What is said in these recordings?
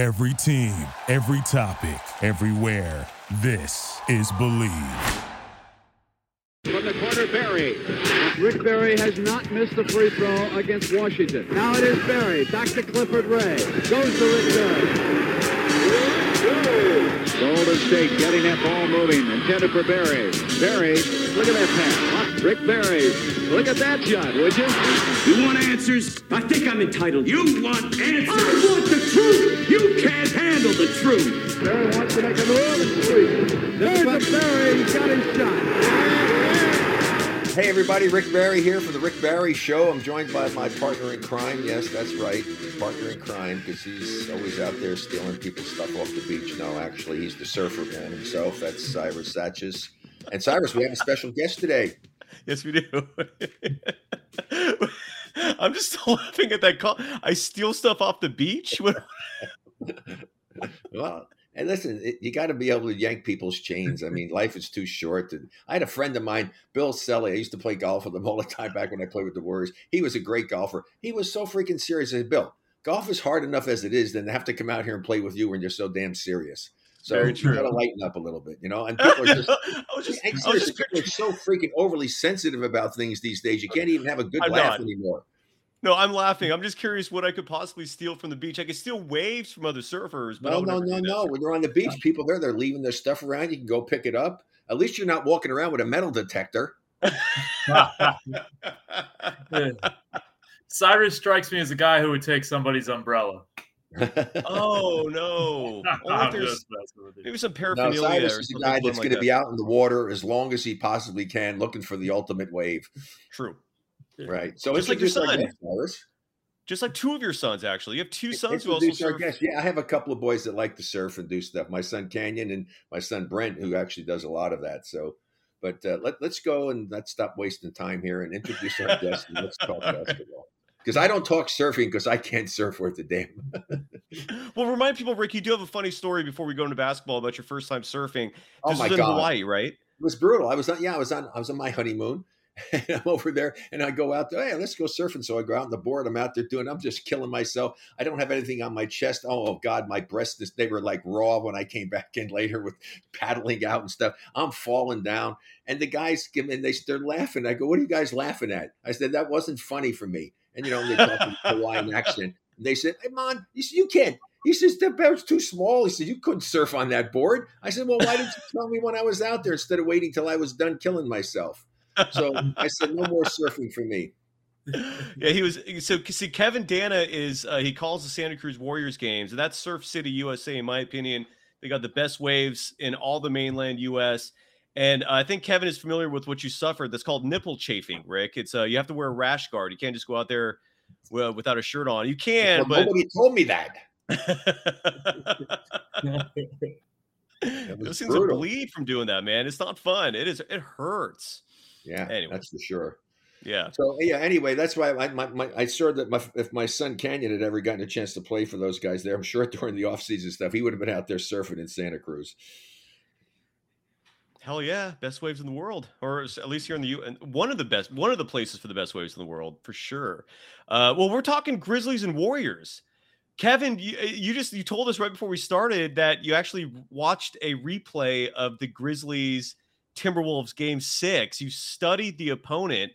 Every team, every topic, everywhere. This is Bleav. From the corner, Barry. Rick Barry has not missed a free throw against Washington. Now it is Barry. Back to Clifford Ray. Goes to Rick Barry. Golden State getting that ball moving. Intended for Barry. Barry, look at that pass. Rick Barry. Look at that shot, would you? You want answers? I think I'm entitled. You want answers? I want the truth. You can't handle the truth. Barry wants to make a move and three. There's a Barry. He's got his shot. Hey everybody, Rick Barry here for the Rick Barry Show. I'm joined by my partner in crime. Yes, that's right, partner in crime, because he's always out there stealing people's stuff off the beach. No, actually, he's the surfer man himself. That's Cyrus Satches. And Cyrus, we have a special guest today. Yes, we do. I'm just laughing at that call. I steal stuff off the beach. well, and listen, it, you got to be able to yank people's chains. I mean, life is too short. And I had a friend of mine, Bill Selly. I used to play golf with him all the time back when I played with the Warriors. He was a great golfer. He was so freaking serious. I said, Bill, golf is hard enough as it is, then to have to come out here and play with you when you're so damn serious. So Very true. you got to lighten up a little bit, you know. And people are just, just, just people are so freaking overly sensitive about things these days. You can't even have a good I'm laugh not. anymore. No, I'm laughing. I'm just curious what I could possibly steal from the beach. I could steal waves from other surfers. But no, no, no, no. When you're on the beach, people there, they're leaving their stuff around. You can go pick it up. At least you're not walking around with a metal detector. Cyrus strikes me as a guy who would take somebody's umbrella. oh no! maybe some paraphernalia. No, Cyrus is a guy that's like going to be out in the water as long as he possibly can, looking for the ultimate wave. True. Right. So just like your son. Guest, just like two of your sons, actually. You have two sons who also surf. Guest. Yeah, I have a couple of boys that like to surf and do stuff. My son Canyon and my son Brent, who actually does a lot of that. So, but uh, let, let's go and let's stop wasting time here and introduce our guest and let's talk basketball. Because I don't talk surfing because I can't surf worth a damn. well, remind people, Rick, you do have a funny story before we go into basketball about your first time surfing. Oh this oh my was in God. Hawaii, right? It was brutal. I was on, yeah, I was on, I was on my honeymoon and I'm over there and I go out there, hey, let's go surfing. So I go out on the board. I'm out there doing, I'm just killing myself. I don't have anything on my chest. Oh, oh God, my breasts, they were like raw when I came back in later with paddling out and stuff. I'm falling down. And the guys give me, they, they're laughing. I go, what are you guys laughing at? I said, that wasn't funny for me. And, you know, they talk in Hawaiian accent. And they said, hey, man, you, you can't, he says, the boat's too small. He said, You couldn't surf on that board. I said, Well, why didn't you tell me when I was out there instead of waiting till I was done killing myself? So I said, no more surfing for me. Yeah, he was so see Kevin Danna is uh, he calls the Santa Cruz Warriors games, and that's Surf City, USA. In my opinion, they got the best waves in all the mainland U.S. And uh, I think Kevin is familiar with what you suffered. That's called nipple chafing, Rick. It's uh, you have to wear a rash guard. You can't just go out there without a shirt on. You can, well, but nobody told me that. Those things will bleed from doing that, man. It's not fun. It is. It hurts. Yeah, anyway. that's for sure. Yeah. So yeah. Anyway, that's why I my, my I sure that my, if my son Canyon had ever gotten a chance to play for those guys there, I'm sure during the off season stuff he would have been out there surfing in Santa Cruz. Hell yeah, best waves in the world, or at least here in the U. And one of the best, one of the places for the best waves in the world for sure. Uh, well, we're talking Grizzlies and Warriors. Kevin, you, you just you told us right before we started that you actually watched a replay of the Grizzlies Timberwolves game six. You studied the opponent.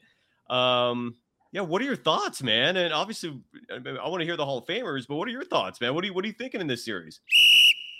Um, yeah, what are your thoughts, man? And obviously, I want to hear the Hall of Famers, but what are your thoughts, man? What are you what are you thinking in this series?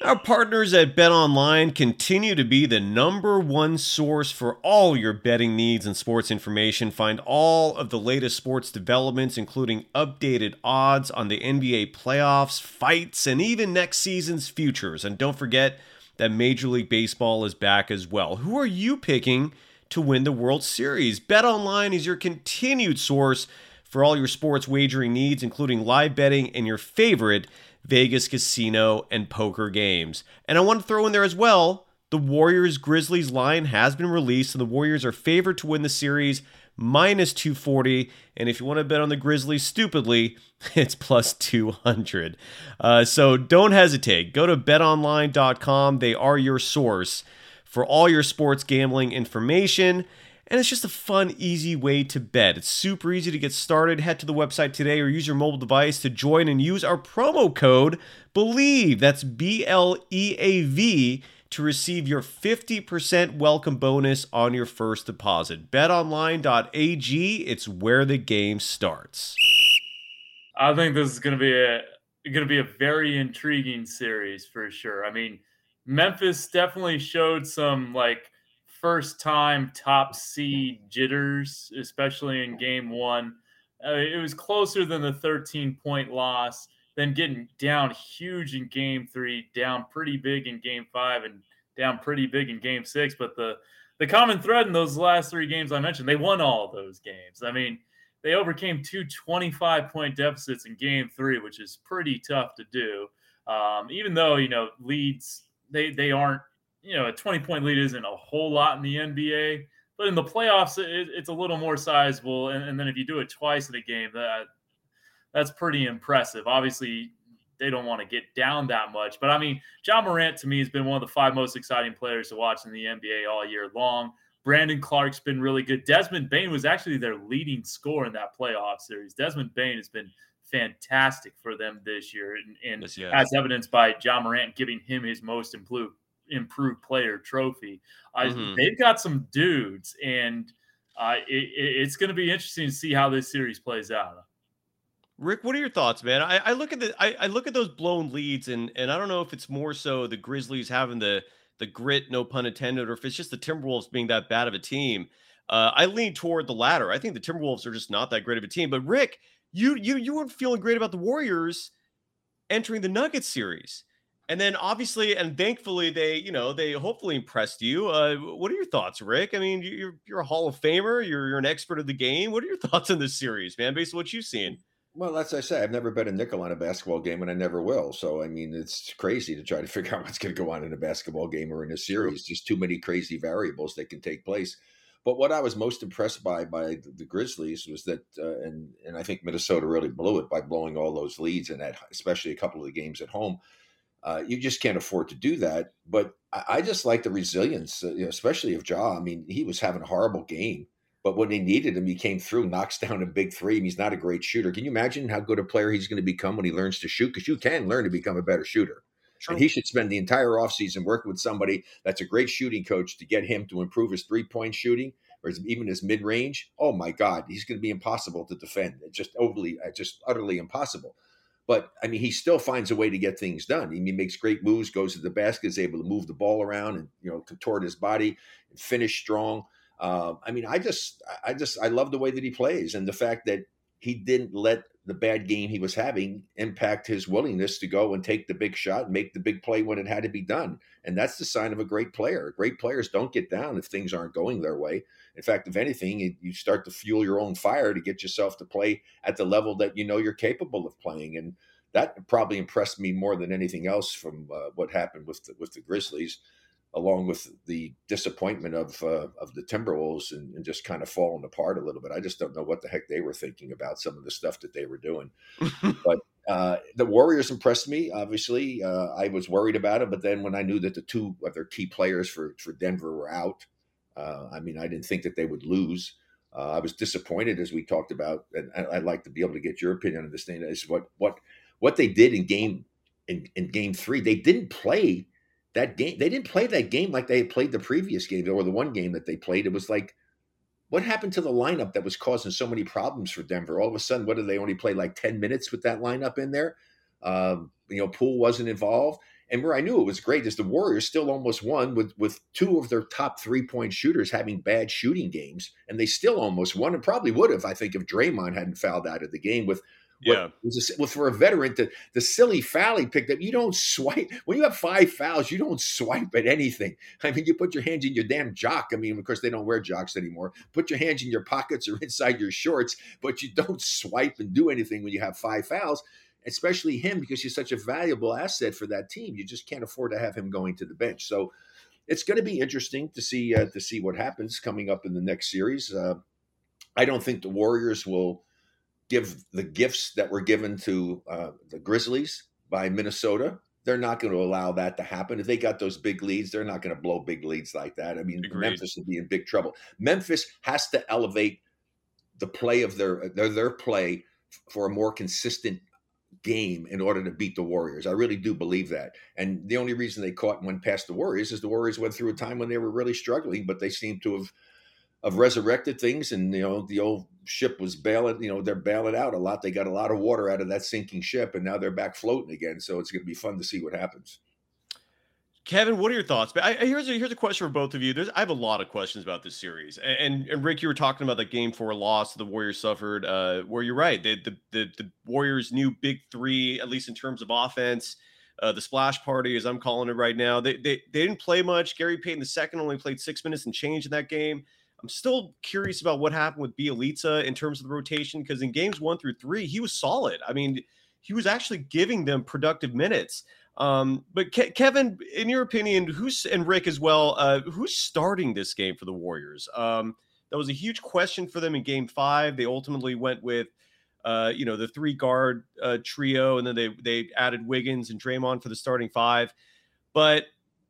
Our partners at Bet Online continue to be the number one source for all your betting needs and sports information. Find all of the latest sports developments, including updated odds on the NBA playoffs, fights, and even next season's futures. And don't forget that Major League Baseball is back as well. Who are you picking to win the World Series? Bet Online is your continued source for all your sports wagering needs, including live betting and your favorite Vegas casino and poker games. And I want to throw in there as well the Warriors Grizzlies line has been released, and the Warriors are favored to win the series minus 240. And if you want to bet on the Grizzlies stupidly, it's plus 200. Uh, so don't hesitate. Go to betonline.com. They are your source for all your sports gambling information. and it's just a fun, easy way to bet. It's super easy to get started. Head to the website today or use your mobile device to join and use our promo code BLEAV. That's B L E A V to receive your 50% welcome bonus on your first deposit. BetOnline.ag, it's where the game starts. I think this is going to be a going to be a very intriguing series for sure. I mean, Memphis definitely showed some like first time top seed jitters, especially in game one. Uh, it was closer than the 13 point loss, then getting down huge in game three, down pretty big in game five, and down pretty big in game six. But the the common thread in those last three games I mentioned, they won all those games. I mean, they overcame two 25 point deficits in game three, which is pretty tough to do. Um, even though, you know, leads, they, they aren't, you know, a 20 point lead isn't a whole lot in the NBA, but in the playoffs, it, it's a little more sizable. And, and, then if you do it twice in a game, that that's pretty impressive. Obviously, they don't want to get down that much. But I mean, Ja Morant to me has been one of the five most exciting players to watch in the NBA all year long. Brandon Clarke's been really good. Desmond Bane was actually their leading scorer in that playoff series. Desmond Bane has been fantastic for them this year, and, and yes, yes. as evidenced by Ja Morant giving him his most improved improved player trophy. Uh, mm-hmm. They've got some dudes, and uh, it, it's going to be interesting to see how this series plays out. Rick, what are your thoughts, man? I, I look at the I, I, look at those blown leads, and and I don't know if it's more so the Grizzlies having the the grit, no pun intended, or if it's just the Timberwolves being that bad of a team. Uh, I lean toward the latter. I think the Timberwolves are just not that great of a team. But Rick, you you you weren't feeling great about the Warriors entering the Nuggets series, and then obviously and thankfully they you know they hopefully impressed you. Uh, what are your thoughts, Rick? I mean, you're you're a Hall of Famer. You're you're an expert of the game. What are your thoughts on this series, man? Based on what you've seen. Well, as I say. I've never bet a nickel on a basketball game, and I never will. So, I mean, it's crazy to try to figure out what's going to go on in a basketball game or in a series. Just too many crazy variables that can take place. But what I was most impressed by by the Grizzlies was that, uh, and and I think Minnesota really blew it by blowing all those leads, and that especially a couple of the games at home. Uh, you just can't afford to do that. But I, I just like the resilience, uh, you know, especially of Ja. I mean, he was having a horrible game but when they needed him, he came through, knocks down a big three. And he's not a great shooter. Can you imagine how good a player he's going to become when he learns to shoot? Because you can learn to become a better shooter. And he should spend the entire offseason working with somebody that's a great shooting coach to get him to improve his three point shooting or his, even his mid range. Oh my God, he's going to be impossible to defend. It's just overly, uh, just utterly impossible. But I mean, he still finds a way to get things done. He makes great moves, goes to the basket, is able to move the ball around and you know contort his body and finish strong. Um, I mean, I just, I just, I love the way that he plays and the fact that he didn't let the bad game he was having impact his willingness to go and take the big shot and make the big play when it had to be done. And that's the sign of a great player. Great players don't get down if things aren't going their way. In fact, if anything, you start to fuel your own fire to get yourself to play at the level that you know you're capable of playing. And that probably impressed me more than anything else from uh, what happened with the, with the Grizzlies along with the disappointment of uh, of the Timberwolves and, and, just kind of falling apart a little bit. I just don't know what the heck they were thinking about some of the stuff that they were doing. but uh, the Warriors impressed me. Obviously, uh, I was worried about it, but then when I knew that the two of their key players for for Denver were out, uh, I mean, I didn't think that they would lose. Uh, I was disappointed, as we talked about, and I'd like to be able to get your opinion on this thing. Is what what what they did in game in, in game three. They didn't play that game they didn't play that game like they had played the previous game or the one game that they played. It was like, what happened to the lineup that was causing so many problems for Denver? All of a sudden, what did they only play like 10 minutes with that lineup in there? Um, you know, Poole wasn't involved. And where I knew it was great is the Warriors still almost won with with two of their top three point shooters having bad shooting games, and they still almost won, and probably would have, I think, if Draymond hadn't fouled out of the game with yeah. well, for a veteran, the, the silly foul he picked up, you don't swipe. When you have five fouls, you don't swipe at anything. I mean, you put your hands in your damn jock. I mean, of course, they don't wear jocks anymore. Put your hands in your pockets or inside your shorts, but you don't swipe and do anything when you have five fouls, especially him because he's such a valuable asset for that team. You just can't afford to have him going to the bench. So it's going to be interesting to see uh, to see what happens coming up in the next series. Uh, I don't think the Warriors will give the gifts that were given to uh, the Grizzlies by Minnesota. they're not going to allow that to happen. If they got those big leads, they're not going to blow big leads like that. I mean, Agreed. Memphis would be in big trouble. Memphis has to elevate the play of their their, their play for a more consistent game in order to beat the Warriors. I really do believe that. And the only reason they caught and went past the Warriors is the Warriors went through a time when they were really struggling, but they seem to have have resurrected things and you know the old ship was bailing you know they're bailing out a lot they got a lot of water out of that sinking ship and now they're back floating again so it's going to be fun to see what happens Kevin, what are your thoughts? I, here's a, here's a question for both of you. There's, I have a lot of questions about this series, and, and Rick, you were talking about the game four loss the Warriors suffered. Uh, where you're right, the, the the the Warriors' new big three, at least in terms of offense, uh, the splash party, as I'm calling it right now, they, they they didn't play much. Gary Payton the second only played six minutes and change in that game. I'm still curious about what happened with Bjelica in terms of the rotation because in games one through three, he was solid. I mean, he was actually giving them productive minutes. Um, but Ke- Kevin, in your opinion, who's and Rick as well, uh, who's starting this game for the Warriors? Um, that was a huge question for them in Game Five. They ultimately went with, uh, you know, the three guard uh, trio, and then they they added Wiggins and Draymond for the starting five. But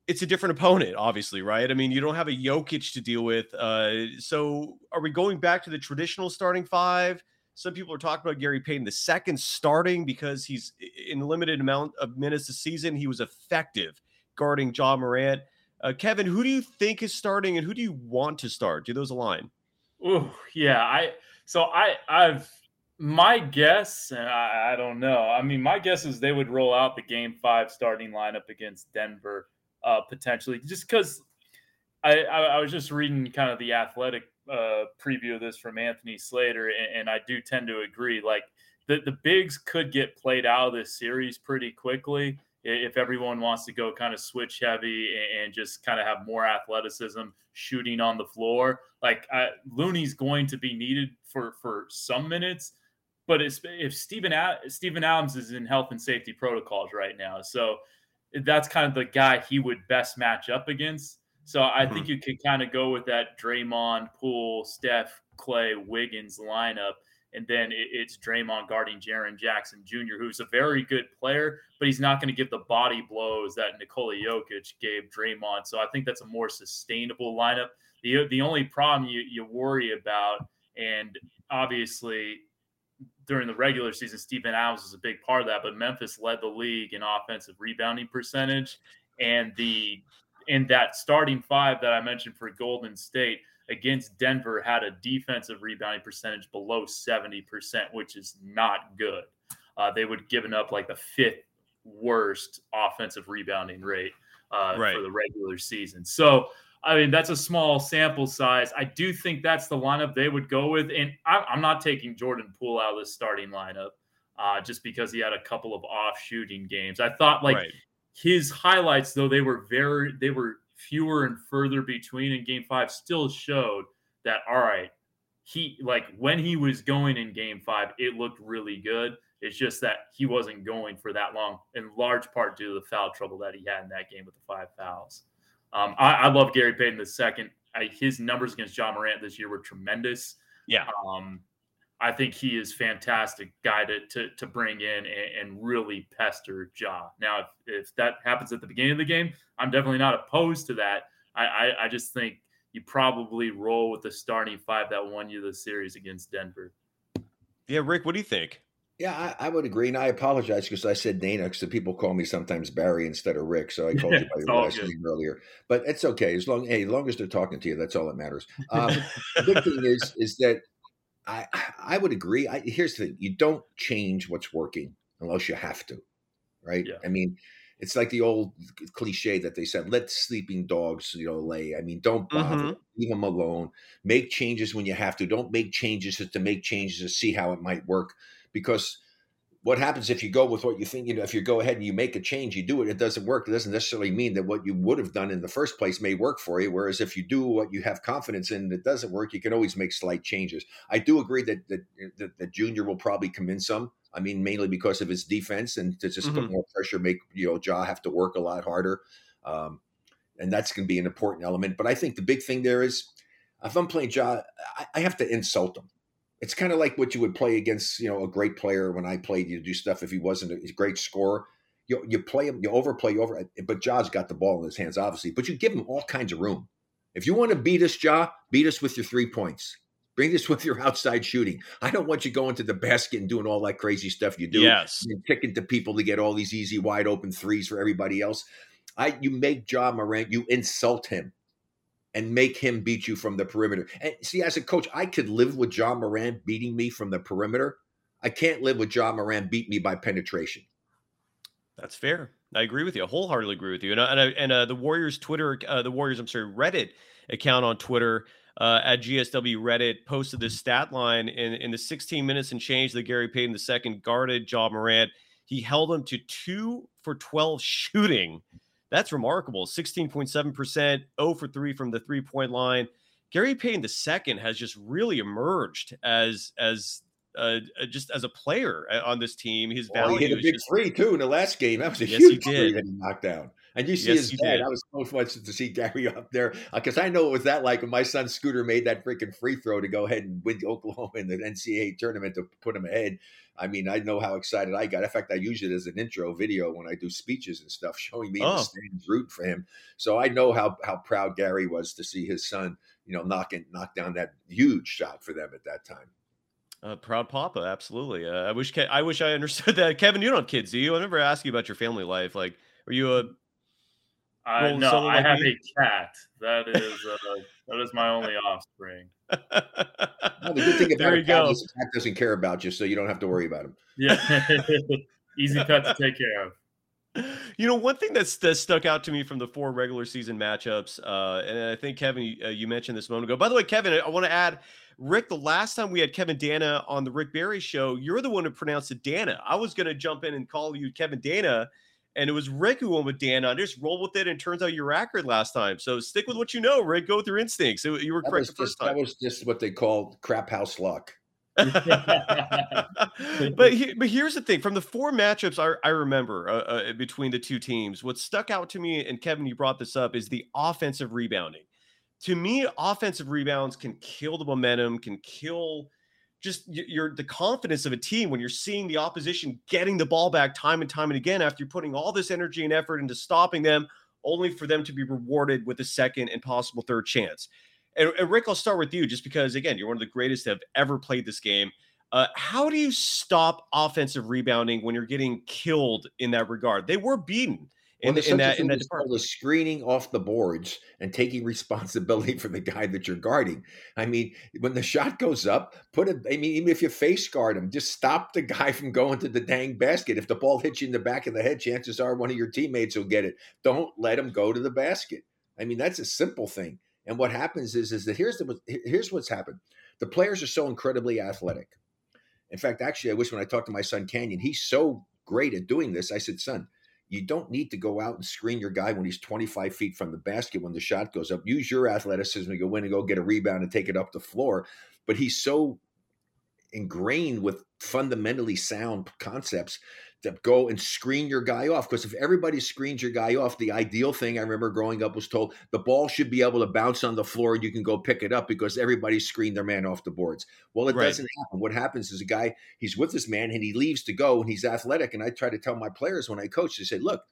it's a different opponent, obviously, right? I mean, you don't have a Jokic to deal with. Uh, so, are we going back to the traditional starting five? Some people are talking about Gary Payton the second starting because he's in limited amount of minutes this season. He was effective guarding Ja Morant. Uh, Kevin, who do you think is starting, and who do you want to start? Do those align? Oh yeah, I so I I've my guess, and I, I, don't know. I mean, my guess is they would roll out the Game Five starting lineup against Denver uh, potentially, just because I, I, I was just reading kind of the athletic uh, preview of this from Anthony Slater, and, and I do tend to agree. Like the the bigs could get played out of this series pretty quickly if everyone wants to go kind of switch heavy and just kind of have more athleticism shooting on the floor. Like uh, Looney's going to be needed for for some minutes, but if Stephen Steven Adams is in health and safety protocols right now, so that's kind of the guy he would best match up against. So I mm-hmm. think you could kind of go with that Draymond, Poole, Steph, Klay, Wiggins lineup. And then it's Draymond guarding Jaren Jackson Jr., who's a very good player, but he's not going to give the body blows that Nikola Jokic gave Draymond. So I think that's a more sustainable lineup. The, the only problem you, you worry about, and obviously during the regular season, Steven Adams was a big part of that, but Memphis led the league in offensive rebounding percentage. And the in that starting five that I mentioned for Golden State against Denver had a defensive rebounding percentage below 70%, which is not good. Uh, they would given up like the fifth worst offensive rebounding rate uh, right. for the regular season. So, I mean, that's a small sample size. I do think that's the lineup they would go with. And I, am not taking Jordan Poole out of the starting lineup uh, just because he had a couple of off shooting games. I thought like right his highlights, though they were very they were fewer and further between in game five, still showed that all right, he like when he was going in game five, it looked really good. It's just that he wasn't going for that long, in large part due to the foul trouble that he had in that game with the five fouls. Um, I, I, love Gary Payton the second. I, his numbers against Ja Morant this year were tremendous. Yeah. Um, I think he is fantastic guy to to, to bring in and, and, really pester Ja. Now, if, if that happens at the beginning of the game, I'm definitely not opposed to that. I, I, I just think you probably roll with the starting five that won you the series against Denver. Yeah, Rick, what do you think? Yeah, I, I would agree, and I apologize because I said Danna because people call me sometimes Barry instead of Rick, so I called you by your last name earlier. But it's okay as long hey, as long as they're talking to you, that's all that matters. Um, the big thing is is that I I would agree. I, here's the thing: you don't change what's working unless you have to, right? Yeah. I mean, it's like the old cliche that they said: "Let sleeping dogs, you know, lay." I mean, don't bother, mm-hmm. leave them alone. Make changes when you have to. Don't make changes just to make changes to see how it might work, because what happens if you go with what you think you know if you go ahead and you make a change you do it it doesn't work. It doesn't necessarily mean that what you would have done in the first place may work for you whereas if you do what you have confidence in and it doesn't work you can always make slight changes. I do agree that that, that, that junior will probably come in some. I mean mainly because of his defense and to just mm-hmm. put more pressure make you know Ja have to work a lot harder. Um, and that's going to be an important element. But i think the big thing there is if i'm playing Ja I, I have to insult him it's kind of like what you would play against, you know, a great player when I played. You do stuff if he wasn't a great scorer. You you play him, you overplay, you over. Eh, but Ja's got the ball in his hands, obviously. But you give him all kinds of room. If you want to beat us, Ja, beat us with your three points. Bring this with your outside shooting. I don't want you going to the basket and doing all that crazy stuff you do. Yes. And kicking to people to get all these easy, wide open threes for everybody else. I you make Ja Morant, you insult him and make him beat you from the perimeter. And see, as a coach, I could live with John Moran beating me from the perimeter. I can't live with John Moran beat me by penetration. That's fair. I agree with you. I wholeheartedly agree with you. And uh, and, uh, and uh, the Warriors Twitter, uh, the Warriors, I'm sorry, Reddit account on Twitter uh, at GSW Reddit posted this stat line in in the 16 minutes and change that Gary Payton II guarded Ja Morant. He held him to two for 12 shooting. That's remarkable. 16.7%, 0 for 3 from the three point line. Gary Payton II has just really emerged as as uh, just as a player uh, on this team. His value well, he hit a big just, three too in the last game. That was a Yes, huge three that he knocked down. And you see Yes, his dad. did. I was so much to see Gary up there because I know what was that like when my son Scooter made that freaking free throw to go ahead and win Oklahoma in the NCAA tournament to put him ahead. I mean, I know how excited I got. In fact, I use it as an intro video when I do speeches and stuff, showing me in Oh. the stands rooting for him. So I know how how proud Gary was to see his son, you know, knocking knock down that huge shot for them at that time. Uh, proud papa, absolutely. Uh, I wish Ke- I wish I understood that. Kevin, you don't have kids, do you? I never asked you about your family life. Like, are you a I Rolling no, solo I like have me? a cat. That is uh, that is my only offspring. Well, the good thing about there you go. is the cat doesn't care about you, so you don't have to worry about him. Yeah, easy pet to take care of. You know, one thing that's that stuck out to me from the four regular season matchups, uh, and I think Kevin, you, uh, you mentioned this a moment ago. By the way, Kevin, I, I want to add, Rick. The last time we had Kevin Danna on the Rick Barry show, you're the one who pronounced it Danna. I was going to jump in and call you Kevin Danna, and it was Rick who went with Danna. I just roll with it, and turns out you were accurate last time. So stick with what you know, Rick. Go with your instincts. You were That correct the first just, that was just what they called crap house luck. but he, but here's the thing: from the four matchups I, I remember uh, uh, between the two teams, what stuck out to me, and Kevin, you brought this up, is the offensive rebounding. To me, offensive rebounds can kill the momentum, can kill just y- your the confidence of a team when you're seeing the opposition getting the ball back time and time and again after you're putting all this energy and effort into stopping them, only for them to be rewarded with a second and possible third chance. And, and Rick, I'll start with you, just because again, you're one of the greatest to have ever played this game. Uh, how do you stop offensive rebounding when you're getting killed in that regard? They were beaten in, there's in that in that as called department. the screening off the boards and taking responsibility for the guy that you're guarding. I mean, when the shot goes up, put it. I mean, even if you face guard him, just stop the guy from going to the dang basket. If the ball hits you in the back of the head, chances are one of your teammates will get it. Don't let him go to the basket. I mean, that's a simple thing. And what happens is, is that here's the here's what's happened. The players are so incredibly athletic. In fact, actually, I wish when I talked to my son Canyon, he's so great at doing this. I said, son, you don't need to go out and screen your guy when he's 25 feet from the basket when the shot goes up. Use your athleticism to go in and go get a rebound and take it up the floor. But he's so ingrained with fundamentally sound concepts that go and screen your guy off. Because if everybody screens your guy off, the ideal thing I remember growing up was told the ball should be able to bounce on the floor and you can go pick it up because everybody screened their man off the boards. Well, it Right. doesn't happen. What happens is a guy, he's with this man and he leaves to go and he's athletic. And I try to tell my players when I coach, I say, look,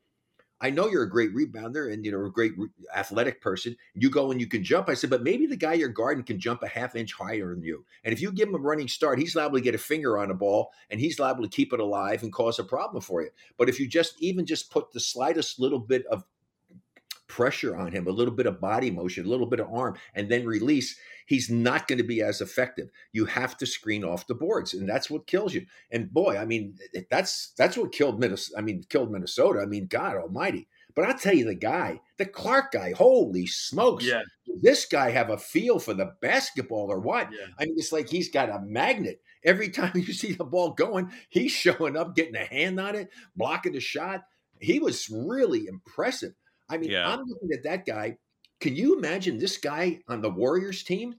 I know you're a great rebounder and you know a great re- athletic person. You go and you can jump. I said, but maybe the guy you're guarding can jump a half inch higher than you. And if you give him a running start, he's liable to get a finger on a ball and he's liable to keep it alive and cause a problem for you. But if you just even just put the slightest little bit of pressure on him, a little bit of body motion, a little bit of arm, and then release, he's not going to be as effective. You have to screen off the boards, and that's what kills you. And boy, I mean, that's that's what killed Minnesota. I mean, killed Minnesota. I mean, God Almighty. But I'll tell you, the guy, the Clarke guy, holy smokes! Yeah, Does this guy have a feel for the basketball or what? yeah. I mean, it's like he's got a magnet. Every time you see the ball going, he's showing up, getting a hand on it, blocking the shot. He was really impressive. I mean, Yeah. I'm looking at that guy. Can you imagine this guy on the Warriors team?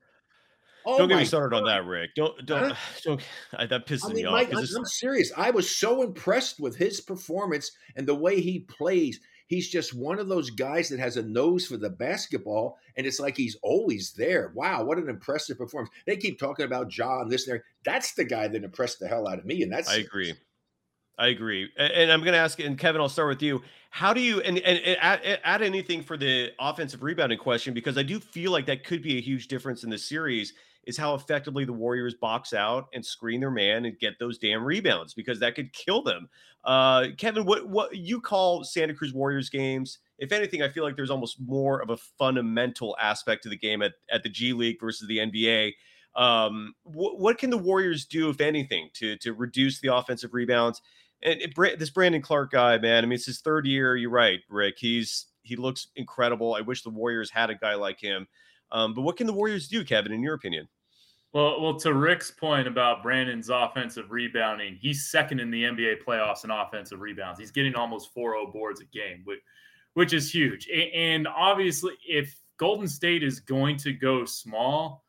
Oh don't get me started on that, Rick. Don't don't Huh? don't. I, that pisses I me mean, off. Mike, 'cause I'm, I'm serious. I was so impressed with his performance and the way he plays. He's just one of those guys that has a nose for the basketball, and it's like he's always there. Wow, what an impressive performance! They keep talking about John, this and there. That's the guy that impressed the hell out of me, and that's I agree. I agree, and I'm going to ask, and Kevin, I'll start with you. How do you and, and, and add, add, anything for the offensive rebounding question? Because I do feel like that could be a huge difference in the series. Is how effectively the Warriors box out and screen their man and get those damn rebounds because that could kill them. Uh, Kevin, what what you call Santa Cruz Warriors games? If anything, I feel like there's almost more of a fundamental aspect to the game at, at the G League versus the NBA. Um, wh- what can the Warriors do, if anything, to to reduce the offensive rebounds? And it, this Brandon Clarke guy, man. I mean, it's his third year. You're right, Rick. He's he looks incredible. I wish the Warriors had a guy like him. Um, but what can the Warriors do, Kevin, in your opinion? Well, well, to Rick's point about Brandon's offensive rebounding, he's second in the NBA playoffs in offensive rebounds. He's getting almost 4-0 boards a game, which, which is huge. And obviously, if Golden State is going to go small,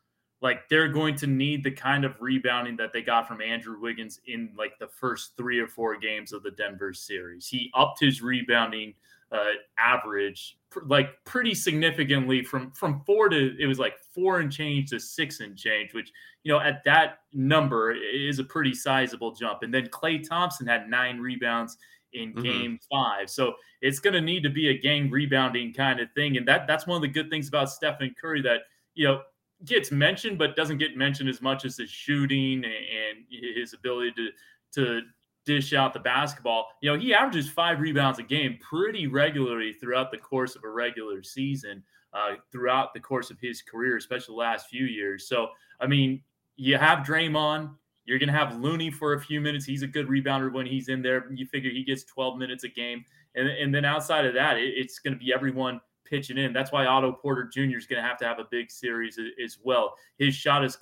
like they're going to need the kind of rebounding that they got from Andrew Wiggins in like the first three or four games of the Denver series. He upped his rebounding uh, average pr- like pretty significantly from from four to it was like four and change to six and change, which you know at that number is a pretty sizable jump. And then Klay Thompson had nine rebounds in mm-hmm. game five. So it's going to need to be a gang rebounding kind of thing. And that that's one of the good things about Stephen Curry that, you know, gets mentioned, but doesn't get mentioned as much as his shooting and his ability to to dish out the basketball. You know, he averages five rebounds a game pretty regularly throughout the course of a regular season, uh, throughout the course of his career, especially the last few years. So, I mean, you have Draymond. You're going to have Looney for a few minutes. He's a good rebounder when he's in there. You figure he gets 12 minutes a game. And, and then outside of that, it, it's going to be everyone pitching in. That's why Otto Porter Jr. is going to have to have a big series as well. His shot is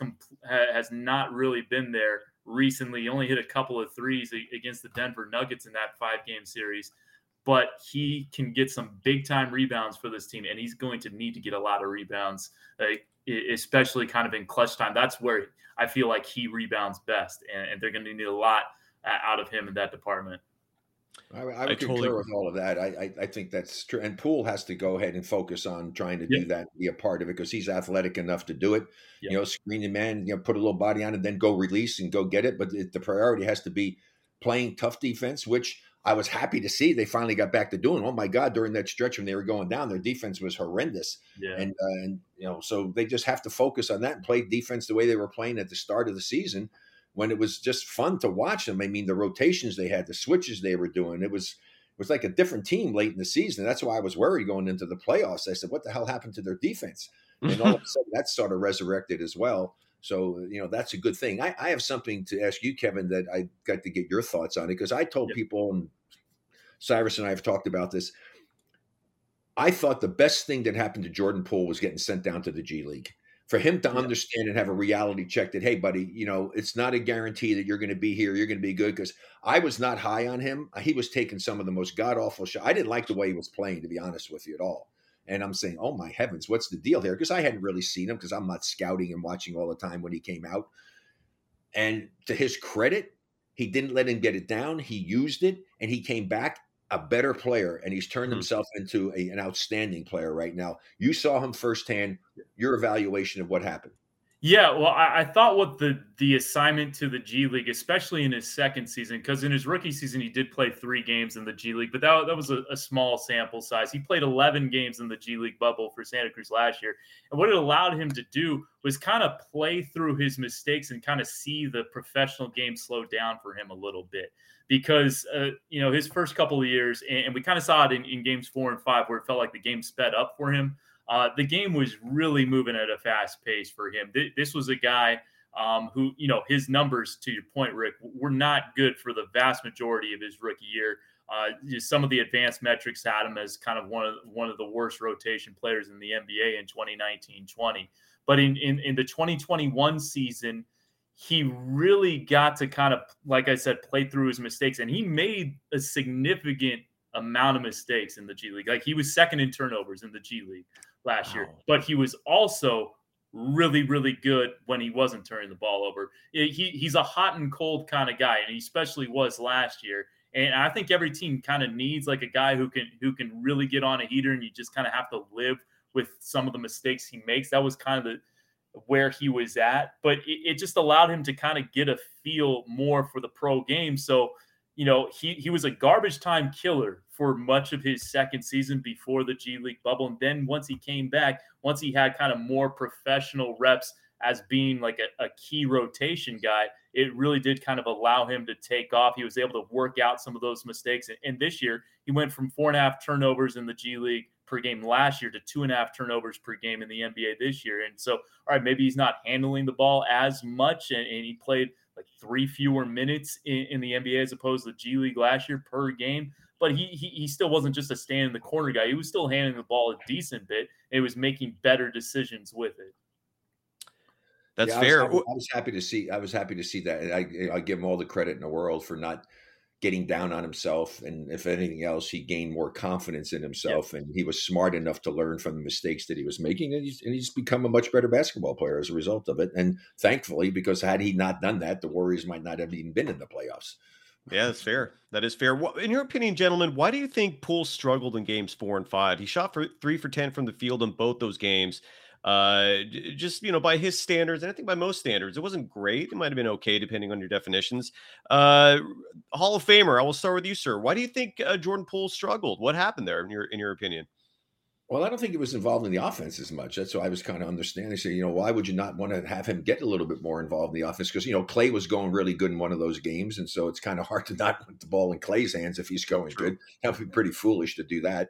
has not really been there recently. He only hit a couple of threes against the Denver Nuggets in that five game series, but he can get some big time rebounds for this team, and he's going to need to get a lot of rebounds, especially kind of in clutch time. That's where I feel like he rebounds best, and they're going to need a lot uh, out of him in that department. I, I would I concur totally... with all of that. I, I, I think that's true. And Poole has to go ahead and focus on trying to do that, be a part of it because he's athletic enough to do it. You know, screen the man, you know, put a little body on it, then go release and go get it. But it, the priority has to be playing tough defense, which I was happy to see they finally got back to doing. Oh my God! During that stretch when they were going down, their defense was horrendous. Yeah. And uh, and you know, so they just have to focus on that and play defense the way they were playing at the start of the season when it was just fun to watch them. I mean, the rotations they had, the switches they were doing, it was it was like a different team late in the season. That's why I was worried going into the playoffs. I said, "What the hell happened to their defense?" And all of a sudden, that sort of resurrected as well. So you know that's a good thing. I, I have something to ask you, Kevin, that I got to get your thoughts on it because I told yep. people, and Cyrus and I have talked about this. I thought the best thing that happened to Jordan Poole was getting sent down to the G League for him to yeah. understand and have a reality check that hey buddy you know it's not a guarantee that you're going to be here you're going to be good because i was not high on him. He was taking some of the most god awful shots i didn't like the way he was playing to be honest with you at all. And i'm saying oh my heavens what's the deal here? Because i hadn't really seen him because i'm not scouting and watching all the time when he came out. And to his credit he didn't let him get it down he used it and he came back a better player and he's turned mm-hmm. himself into a, an outstanding player right now. You saw him firsthand. Your evaluation of what happened. Yeah, well, I, I, thought what the the assignment to the G League, especially in his second season, because in his rookie season he did play three games in the G League, but that, that was a, a, small sample size. He played 11 games in the G League bubble for Santa Cruz last year, and what it allowed him to do was kind of play through his mistakes and kind of see the professional game slow down for him a little bit. Because uh, you know his first couple of years, and, and we kind of saw it in, in games four and five where it felt like the game sped up for him uh, the game was really moving at a fast pace for him. Th- this was a guy um, who, you know, his numbers, to your point, Rick, were not good for the vast majority of his rookie year. Uh, some of the advanced metrics had him as kind of one of one of the worst rotation players in the NBA in 2019-20. But in, in, in the 2021 season, he really got to kind of, like I said, play through his mistakes, and he made a significant amount of mistakes in the G League. Like he was second in turnovers in the G League last wow. year, but he was also really, really good when he wasn't turning the ball over. He, he's a hot and cold kind of guy, and he especially was last year. And I think every team kind of needs like a guy who can who can really get on a heater, and you just kind of have to live with some of the mistakes he makes. That was kind of the where he was at, but it, it just allowed him to kind of get a feel more for the pro game. So you know, he he was a garbage time killer for much of his second season before the G League bubble. And then once he came back, once he had kind of more professional reps as being like a, a key rotation guy, it really did kind of allow him to take off. He was able to work out some of those mistakes. And this year, he went from four and a half turnovers in the G League per game last year to two and a half turnovers per game in the NBA this year. And so, all right, maybe he's not handling the ball as much, and, and he played like three fewer minutes in, in, the NBA as opposed to the G League last year per game. But he, he, he still wasn't just a stand in the corner guy. He was still handing the ball a decent bit. And he was making better decisions with it. That's yeah, fair. I was, I was, happy to see. I was happy to see that. I, I give him all the credit in the world for not getting down on himself, and if anything else, he gained more confidence in himself, and he was smart enough to learn from the mistakes that he was making, and he's, and he's become a much better basketball player as a result of it. And thankfully, because had he not done that, the Warriors might not have even been in the playoffs. Yeah, that's fair. That is fair. In your opinion, gentlemen, why do you think Poole struggled in games four and five? He shot for three for ten from the field in both those games uh just you know by his standards and i think by most standards it wasn't great it might have been okay depending on your definitions uh hall of famer i will start with you sir why do you think uh, jordan poole struggled what happened there in your in your opinion well, I don't think he was involved in the offense as much. That's why I was kind of understanding. So, you know, why would you not want to have him get a little bit more involved in the offense? Because, you know, Klay was going really good in one of those games. And so it's kind of hard to not put the ball in Klay's hands if he's going good. That would be pretty foolish to do that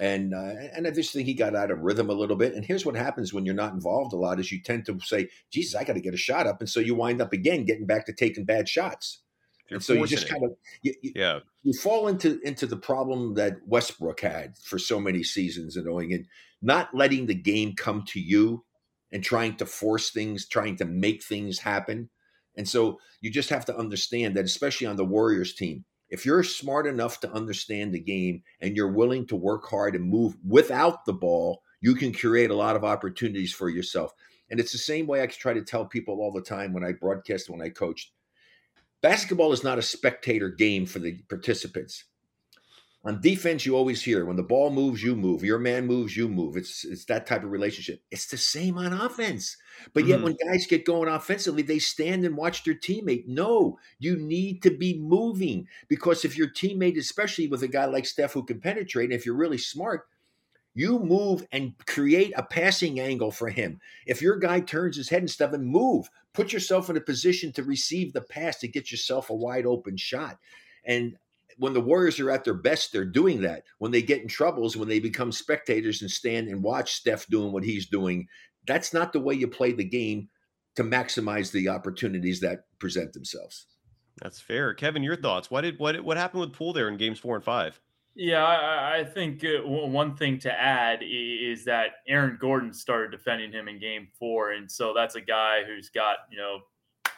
and uh, and I just think he got out of rhythm a little bit. And here's what happens when you're not involved a lot: is you tend to say, "Jesus, I got to get a shot up," and so you wind up again getting back to taking bad shots. You're and so you just kind of you, yeah you fall into into the problem that Westbrook had for so many seasons and going and not letting the game come to you and trying to force things, trying to make things happen. And so you just have to understand that, especially on the Warriors team, if you're smart enough to understand the game and you're willing to work hard and move without the ball, you can create a lot of opportunities for yourself. And it's the same way I try to tell people all the time when I broadcast, when I coached. Basketball is not a spectator game for the participants. On defense, you always hear when the ball moves, you move. Your man moves, you move. It's it's that type of relationship. It's the same on offense. But yet, mm-hmm. when guys get going offensively, they stand and watch their teammate. No, you need to be moving because if your teammate, especially with a guy like Steph who can penetrate, and if you're really smart, you move and create a passing angle for him. If your guy turns his head and stuff and move, put yourself in a position to receive the pass to get yourself a wide open shot. And when the Warriors are at their best, they're doing that. When they get in troubles, when they become spectators and stand and watch Steph doing what he's doing, that's not the way you play the game to maximize the opportunities that present themselves. That's fair, Kevin. Your thoughts? What did what what happened with Poole there in games four and five? Yeah, I, I think uh, one thing to add is that Aaron Gordon started defending him in game four, and so that's a guy who's got you know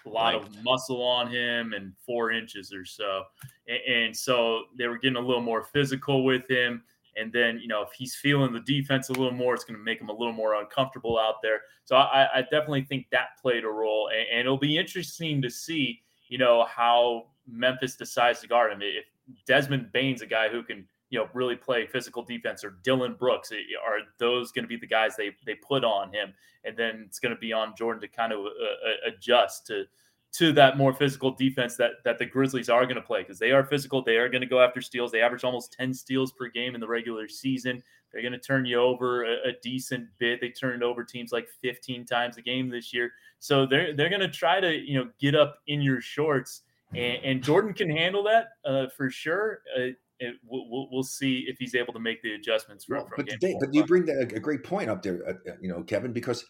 a lot of muscle on him and four inches or so. And, and, so they were getting a little more physical with him. And then, you know, if he's feeling the defense a little more, it's going to make him a little more uncomfortable out there. So I, I definitely think that played a role. And, and, it'll be interesting to see, you know, how Memphis decides to guard him. If Desmond Bane's a guy who can, you know, really play physical defense, or Dillon Brooks, are those going to be the guys they they put on him? And then it's going to be on Jordan to kind of uh, uh, adjust to to that more physical defense that that the Grizzlies are going to play because they are physical. They are going to go after steals. They average almost 10 steals per game in the regular season. They're going to turn you over a, a decent bit. They turned over teams like 15 times a game this year. So they're they're going to try to you know get up in your shorts, and, and Jordan can handle that uh, for sure. Uh, it, we'll, we'll, see if he's able to make the adjustments from, well, from but, but you bring that, a, great point up there, uh, uh, you know, Kevin, because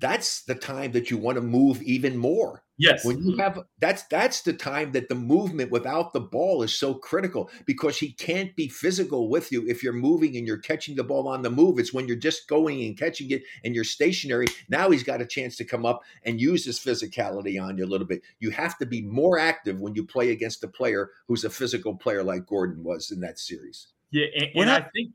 that's the time that you want to move even more. Yes. When you have that's that's the time that the movement without the ball is so critical because he can't be physical with you if you're moving and you're catching the ball on the move. It's when you're just going and catching it and you're stationary. Now he's got a chance to come up and use his physicality on you a little bit. You have to be more active when you play against a player who's a physical player like Gordon was in that series. Yeah, and, and I think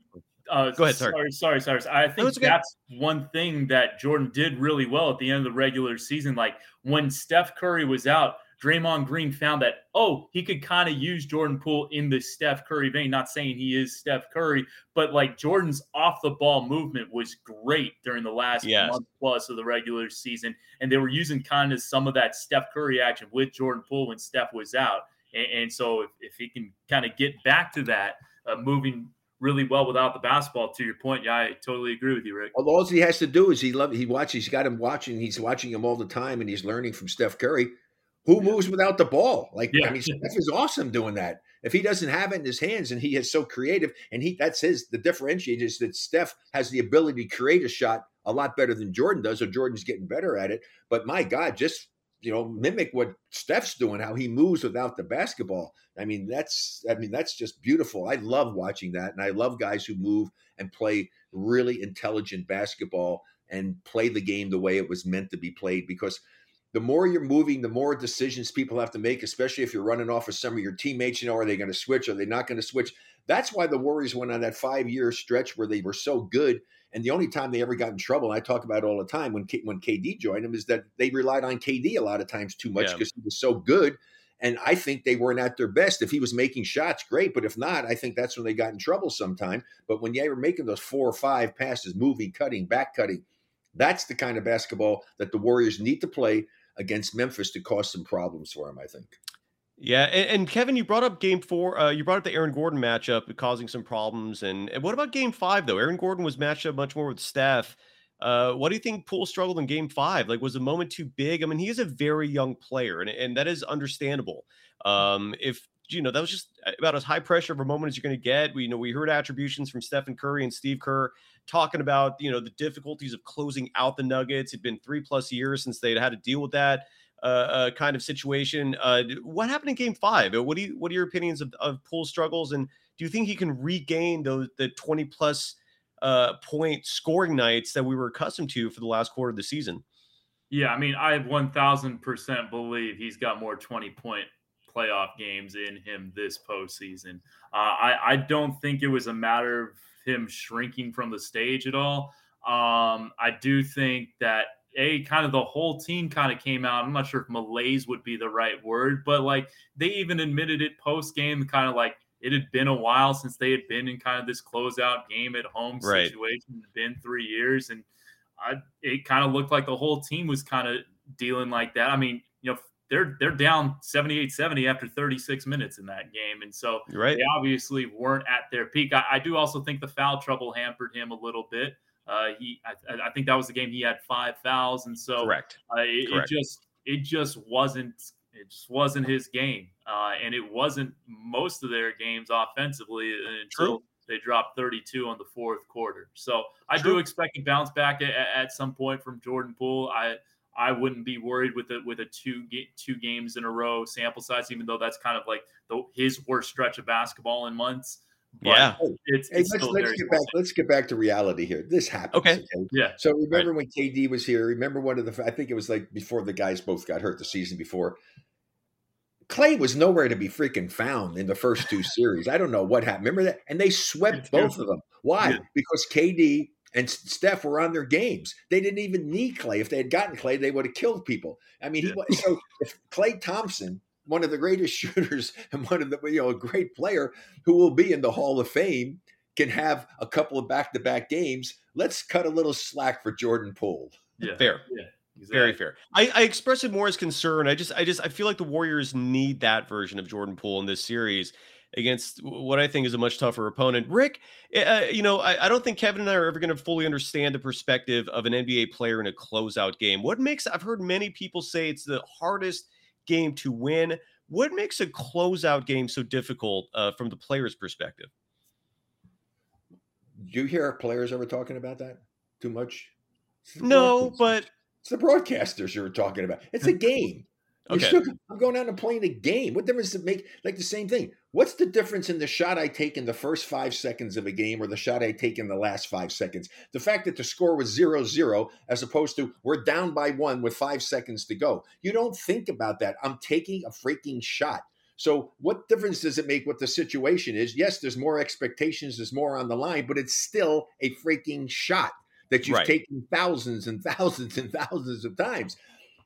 uh, Go ahead. Sorry. sorry, sorry, sorry. I think no, that's one thing that Jordan did really well at the end of the regular season. Like when Steph Curry was out, Draymond Green found that oh he could kind of use Jordan Poole in the Steph Curry vein. Not saying he is Steph Curry, but like Jordan's off the ball movement was great during the last yes. month plus of the regular season, and they were using kind of some of that Steph Curry action with Jordan Poole when Steph was out. And, and so if, if he can kind of get back to that, uh, moving really well without the basketball. To your point, yeah, I totally agree with you, Rick. Well, all he has to do is he love he watches. He's got him watching. He's watching him all the time, and he's learning from Steph Curry, who moves without the ball. Like Yeah. I mean, Steph is awesome doing that. If he doesn't have it in his hands, and he is so creative, and he that's his the differentiator is that Steph has the ability to create a shot a lot better than Jordan does, or Jordan's getting better at it. But my God, just you know, mimic what Steph's doing, how he moves without the basketball. I mean, that's I mean, that's just beautiful. I love watching that, and I love guys who move and play really intelligent basketball and play the game the way it was meant to be played. Because the more you're moving, the more decisions people have to make, especially if you're running off of some of your teammates. You know, are they going to switch? Are they not going to switch? That's why the Warriors went on that five year stretch where they were so good. And the only time they ever got in trouble, and I talk about it all the time when K, when KD joined them, is that they relied on KD a lot of times too much Yeah. because he was so good. And I think they weren't at their best. If he was making shots, great. But if not, I think that's when they got in trouble sometime. But when they were making those four or five passes, moving, cutting, back cutting, that's the kind of basketball that the Warriors need to play against Memphis to cause some problems for them, I think. Yeah, and, and Kevin, you brought up Game Four. Uh, you brought up the Aaron Gordon matchup causing some problems, and, and what about Game Five though? Aaron Gordon was matched up much more with Steph. Uh, what do you think Poole struggled in Game Five? Like, was the moment too big? I mean, he is a very young player, and and that is understandable. Um, if you know that was just about as high pressure of a moment as you're going to get. We you know we heard attributions from Stephen Curry and Steve Kerr talking about you know the difficulties of closing out the Nuggets. It'd been three plus years since they'd had to deal with that uh, uh, kind of situation. Uh, what happened in Game Five? Uh, What do you what are your opinions of, of Poole's struggles, and do you think he can regain those the twenty plus point scoring nights that we were accustomed to for the last quarter of the season? Yeah, I mean, I 1000% believe he's got more 20 point playoff games in him this postseason. Uh, I, I don't think it was a matter of him shrinking from the stage at all. Um, I do think that a kind of the whole team kind of came out. I'm not sure if malaise would be the right word, but like they even admitted it post game, kind of like it had been a while since they had been in kind of this closeout game at home Right. situation. It had been three years, and I, it kind of looked like the whole team was kind of dealing like that. I mean, you know, they're they're down 78-70 after 36 minutes in that game, and so Right? they obviously weren't at their peak. I, I do also think the foul trouble hampered him a little bit. Uh, he, I, I think that was the game he had five fouls, and so Correct. uh, it, it just it just wasn't it just wasn't his game, uh, and it wasn't most of their games offensively until True. they dropped 32 on the fourth quarter. So I True. do expect a bounce back at, at some point from Jordan Poole. I I wouldn't be worried with it with a two two games in a row sample size, even though that's kind of like the, his worst stretch of basketball in months. But Yeah. it's, Hey, it's let's, let's get back. Let's get back to reality here. This happens. Okay. Yeah. So remember when KD was here? Remember one of the? I think it was like before the guys both got hurt the season before. Klay was nowhere to be freaking found in the first two series. I don't know what happened. Remember that? And they swept Yeah. both of them. Why? Yeah. Because KD and Steph were on their games. They didn't even need Klay. If they had gotten Klay, they would have killed people. I mean, he was so if Klay Thompson, one of the greatest shooters and one of the you know a great player who will be in the Hall of Fame, can have a couple of back-to-back games. Let's cut a little slack for Jordan Poole. Yeah. Fair. Yeah. Very fair. I, I express it more as concern. I just, I just, I feel like the Warriors need that version of Jordan Poole in this series against what I think is a much tougher opponent. Rick, uh, you know, I, I don't think Kevin and I are ever going to fully understand the perspective of an NBA player in a closeout game. What makes, I've heard many people say it's the hardest game to win. What makes a closeout game so difficult uh, from the player's perspective? Do you hear players ever talking about that too much? No, but it's the broadcasters you're talking about. It's a game. Okay. I'm going out and playing a game. What difference does it make? Like the same thing. What's the difference in the shot I take in the first five seconds of a game or the shot I take in the last five seconds? The fact that the score was zero zero as opposed to we're down by one with five seconds to go. You don't think about that. I'm taking a freaking shot. So, what difference does it make what the situation is? Yes, there's more expectations, there's more on the line, but it's still a freaking shot that you've Right. taken thousands and thousands and thousands of times.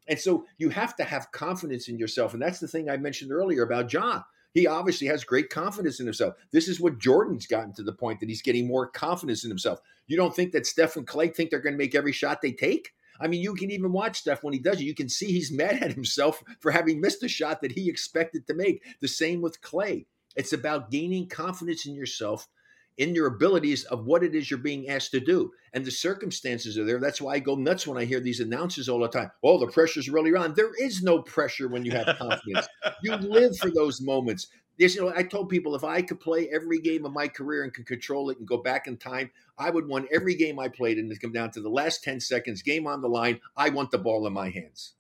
And so you have to have confidence in yourself. And that's the thing I mentioned earlier about John. He obviously has great confidence in himself. This is what Jordan's gotten to the point that he's getting more confidence in himself. You don't think that Steph and Klay think they're going to make every shot they take? I mean, you can even watch stuff when he does it. You can see he's mad at himself for having missed a shot that he expected to make. The same with Klay. It's about gaining confidence in yourself, in your abilities of what it is you're being asked to do. And the circumstances are there. That's why I go nuts when I hear these announcers all the time. Oh, the pressure's really on. There is no pressure when you have confidence. you live for those moments. This, you know, I told people if I could play every game of my career and could control it and go back in time, I would win every game I played and come down to the last 10 seconds, game on the line. I want the ball in my hands.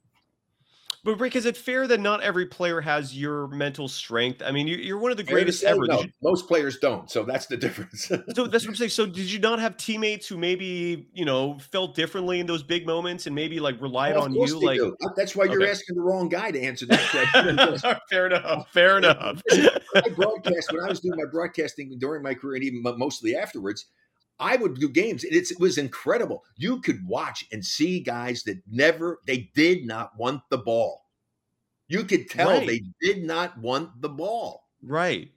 But Rick, is it fair that not every player has your mental strength? I mean, you're one of the greatest ever. No, you, most players don't, so that's the difference. so that's what I'm saying. So did you not have teammates who maybe you know felt differently in those big moments and maybe like relied oh, well, on you? Like do. that's why you're okay. asking the wrong guy to answer that question. fair enough. Fair enough. I broadcast when I was doing my broadcasting during my career and even mostly afterwards. I would do games. It's, it was incredible. You could watch and see guys that never, they did not want the ball. You could tell Right. they did not want the ball Right.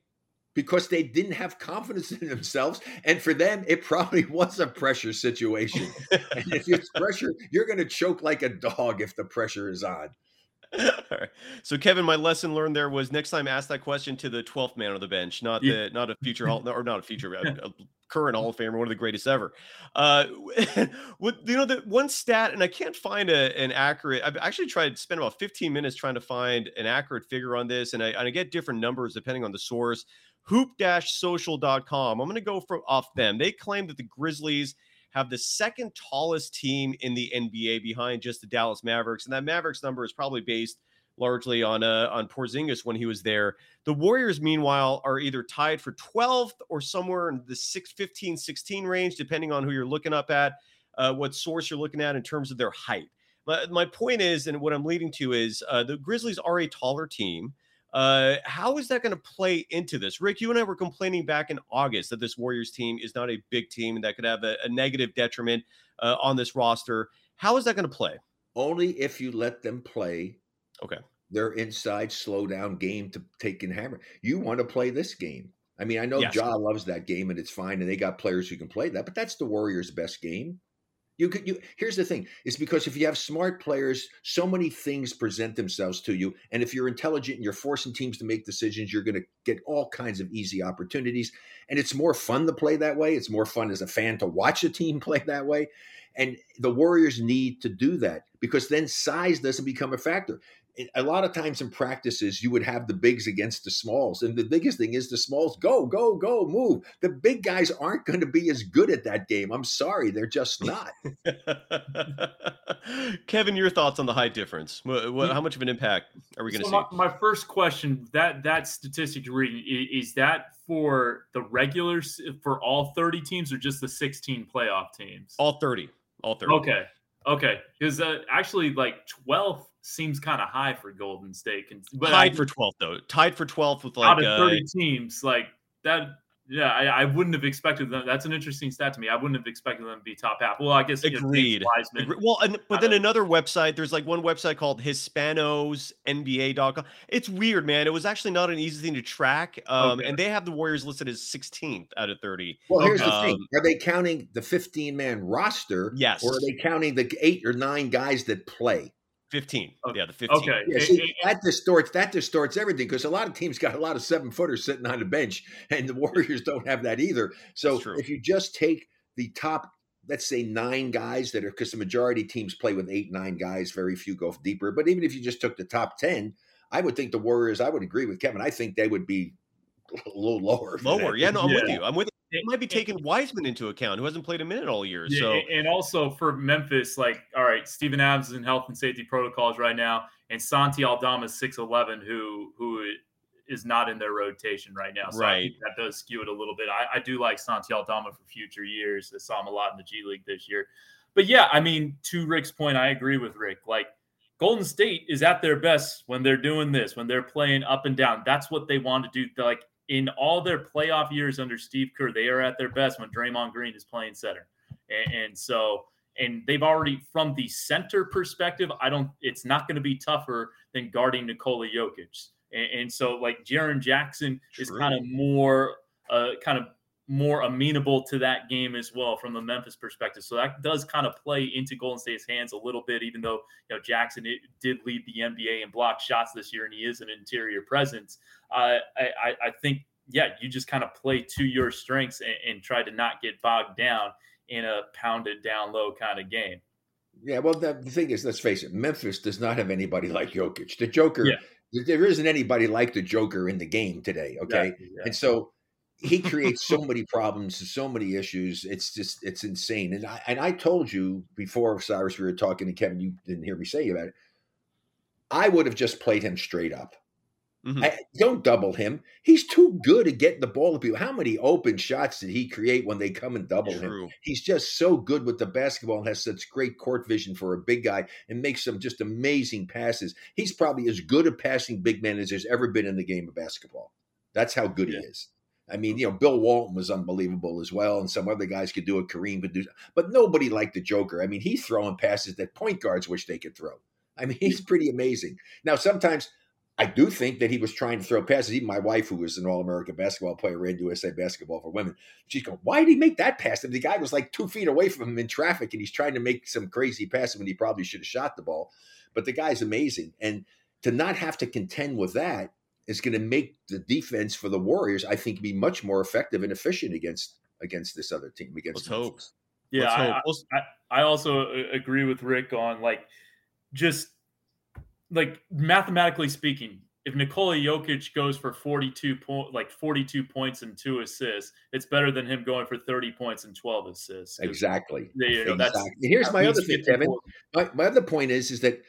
because they didn't have confidence in themselves. And for them, it probably was a pressure situation. and if it's pressure, you're going to choke like a dog if the pressure is on. All right. So Kevin, my lesson learned there was next time ask that question to the 12th man on the bench, not Yeah. the not a future hall or not a future a, a current Hall of Famer, one of the greatest ever. Uh, what you know the one stat, and I can't find a, an accurate. I've actually tried to spend about 15 minutes trying to find an accurate figure on this, and I, and I get different numbers depending on the source. Hoop-social.com. I'm going to go from off them. They claim that the Grizzlies have the second tallest team in the NBA behind just the Dallas Mavericks, and that Mavericks number is probably based largely on uh, on Porzingis when he was there. The Warriors, meanwhile, are either tied for 12th or somewhere in the 6, 15, 16 range, depending on who you're looking up at, uh, what source you're looking at in terms of their height. But my point is, and what I'm leading to is, uh, the Grizzlies are a taller team. Uh, how is that going to play into this? Rick, you and I were complaining back in August that this Warriors team is not a big team and that could have a, a negative detriment uh, on this roster. How is that going to play? Only if you let them play Okay. their inside slow down game to take and hammer. You want to play this game. I mean, I know Yes. Ja loves that game and it's fine, and they got players who can play that, but that's the Warriors' best game. You could you here's the thing, it's because if you have smart players, so many things present themselves to you. And if you're intelligent and you're forcing teams to make decisions, you're gonna get all kinds of easy opportunities. And it's more fun to play that way. It's more fun as a fan to watch a team play that way. And the Warriors need to do that because then size doesn't become a factor a lot of times in practices you would have the bigs against the smalls and the biggest thing is the smalls go go go move the big guys aren't going to be as good at that game i'm sorry they're just not Kevin, your thoughts on the height difference? What, what, how much of an impact are we going to So see? my, my first question that that statistic you're reading is that for the regulars for all 30 teams or just the 16 playoff teams? All 30. All 30. Okay, okay, because uh, actually like 12 seems kind of high for Golden State, Con- but I- Tied for 12th, though. Tied for 12th with out like. of Uh, 30 teams like that. Yeah, I, I wouldn't have expected them. That's an interesting stat to me. I wouldn't have expected them to be top half. Well, I guess you know, James Agreed. Well, and, but then don't- another website, there's like one website called HispanosNBA.com. It's weird, man. It was actually not an easy thing to track. Um, Okay. And they have the Warriors listed as 16th out of 30. well here's the thing Um, are they counting the 15 man roster Yes. or are they counting the eight or nine guys that play 15. Okay. Yeah, the 15. Okay, yeah, see, that distorts that distorts everything because a lot of teams got a lot of seven footers sitting on the bench and the warriors don't have that either so if you just take the top let's say nine guys that are because the majority teams play with eight nine guys very few go deeper but even if you just took the top 10 i would think the warriors i would agree with kevin i think they would be a little lower Lower. Yeah, no, I'm with you. I'm with you. It- might be taking Wiseman into account, who hasn't played a minute all year. Yeah, So and also for Memphis, like, all right, Steven Adams is in health and safety protocols right now, and Santi Aldama is six eleven, who who is not in their rotation right now. So I think that does skew it a little bit. I, I do like Santi Aldama for future years. I saw him a lot in the G League this year. But yeah, I mean, to Rick's point, I agree with Rick. Like Golden State is at their best when they're doing this, when they're playing up and down. That's what they want to do. Like in all their playoff years under Steve Kerr, they are at their best when Draymond Green is playing center. And, and so, and they've already, from the center perspective, I don't, it's not going to be tougher than guarding Nikola Jokic. And, and so, like, Jaren Jackson is kind of more, uh, kind of more amenable to that game as well from the Memphis perspective. So that does kind of play into Golden State's hands a little bit, even though you know Jackson did lead the NBA in block shots this year, and he is an interior presence. Uh, I, I think yeah, you just kind of play to your strengths and, and try to not get bogged down in a pounded down low kind of game. Yeah, well, the, the thing is, let's face it, Memphis does not have anybody like Jokic. The Joker, yeah. there isn't anybody like the Joker in the game today. Okay, yeah, yeah. and so he creates so many problems, so many issues. It's just it's insane. And I and I told you before, Cyrus, we were talking to Kevin. You didn't hear me say about it. I would have just played him straight up. Mm-hmm. I, don't double him. He's too good at getting the ball to people. How many open shots did he create when they come and double True. him? He's just so good with the basketball and has such great court vision for a big guy and makes some just amazing passes. He's probably as good at passing big men as there's ever been in the game of basketball. That's how good yeah. he is. I mean, you know, Bill Walton was unbelievable as well, and some other guys could do it. Kareem could do, but nobody liked the Joker. I mean, he's throwing passes that point guards wish they could throw. I mean, he's pretty amazing. Now, sometimes I do think that he was trying to throw passes. Even my wife, who was an All American basketball player, ran USA basketball for women. She's going, "Why did he make that pass?" And the guy was like two feet away from him in traffic, and he's trying to make some crazy pass when he probably should have shot the ball. But the guy's amazing, and to not have to contend with that is going to make the defense for the Warriors, I think, be much more effective and efficient against against this other team. Against Let's hope. Yeah, I, I, I also uh, agree with Rick on like just like mathematically speaking, if Nikola Jokic goes for 42 point like 42 points and two assists, it's better than him going for 30 points and 12 assists. Exactly. You know, exactly. here's my other thing, Kevin. My, my other point is is that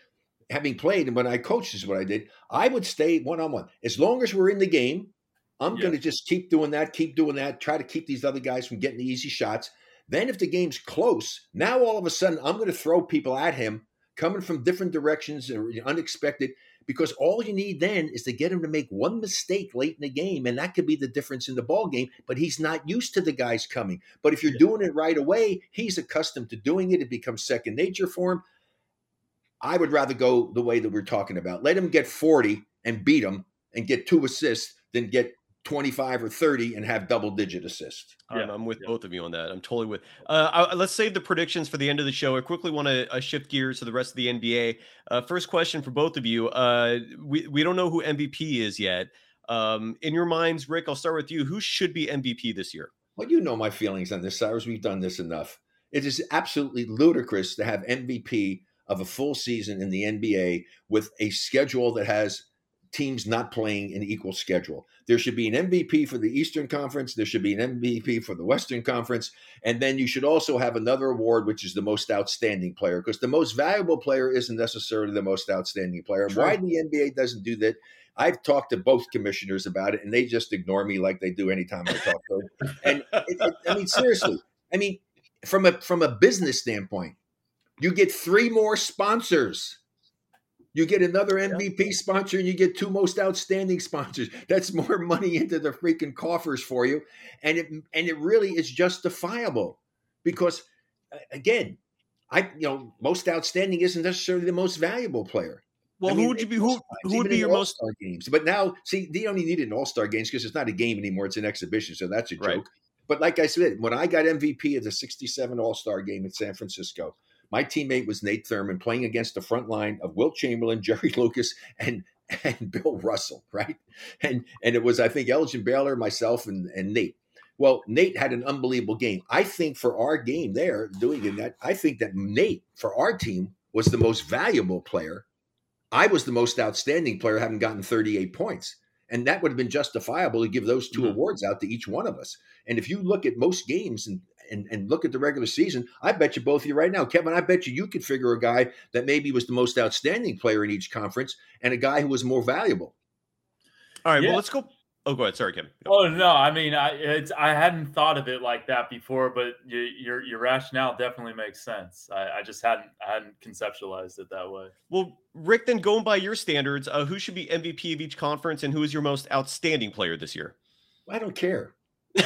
having played and when I coached is what I did, I would stay one on one. As long as we're in the game, I'm yeah. going to just keep doing that, keep doing that, try to keep these other guys from getting the easy shots. Then if the game's close, now all of a sudden I'm going to throw people at him coming from different directions or unexpected because all you need then is to get him to make one mistake late in the game and that could be the difference in the ball game but he's not used to the guys coming but if you're doing it right away he's accustomed to doing it it becomes second nature for him i would rather go the way that we're talking about let him get 40 and beat him and get two assists than get 25 or 30 and have double digit assists. Yeah, I'm, I'm with yeah. both of you on that. I'm totally with. Uh, I, let's save the predictions for the end of the show. I quickly want to uh, shift gears to the rest of the NBA. Uh, first question for both of you. Uh, we we don't know who MVP is yet. Um, in your minds, Rick, I'll start with you. Who should be MVP this year? Well, you know my feelings on this, Cyrus. We've done this enough. It is absolutely ludicrous to have MVP of a full season in the NBA with a schedule that has teams not playing an equal schedule. There should be an MVP for the Eastern Conference. There should be an MVP for the Western Conference. And then you should also have another award, which is the most outstanding player, because the most valuable player isn't necessarily the most outstanding player. True. Why the NBA doesn't do that? I've talked to both commissioners about it, and they just ignore me like they do anytime I talk to them. And it, it, I mean, seriously, I mean, from a from a business standpoint, you get three more sponsors you get another MVP sponsor and you get two most outstanding sponsors. That's more money into the freaking coffers for you. And it and it really is justifiable because uh, again, I you know, most outstanding isn't necessarily the most valuable player. Well, I mean, who would you be? Who, who would be your most star games? But now, see, they only need an All Star games because it's not a game anymore; it's an exhibition. So that's a joke. Right. But like I said, when I got MVP of the '67 All Star game in San Francisco, my teammate was Nate Thurmond playing against the front line of Wilt Chamberlain, Jerry Lucas, and and Bill Russell, right? And and it was I think Elgin Baylor, myself, and and Nate. Well, Nate had an unbelievable game. I think for our game there, doing in that, I think that Nate for our team was the most valuable player. I was the most outstanding player, having gotten 38 points. And that would have been justifiable to give those 2 mm-hmm. awards out to each one of us. And if you look at most games and and, and look at the regular season, I bet you both of you right now, Kevin, I bet you you could figure a guy that maybe was the most outstanding player in each conference and a guy who was more valuable. All right, yeah. well, let's go. Oh, go ahead. Sorry, Kevin. Go. Oh no, I mean, I it's I hadn't thought of it like that before, but you, your your rationale definitely makes sense. I, I, just hadn't I hadn't conceptualized it that way. Well, Rick, then going by your standards, uh, who should be MVP of each conference, and who is your most outstanding player this year? I don't care.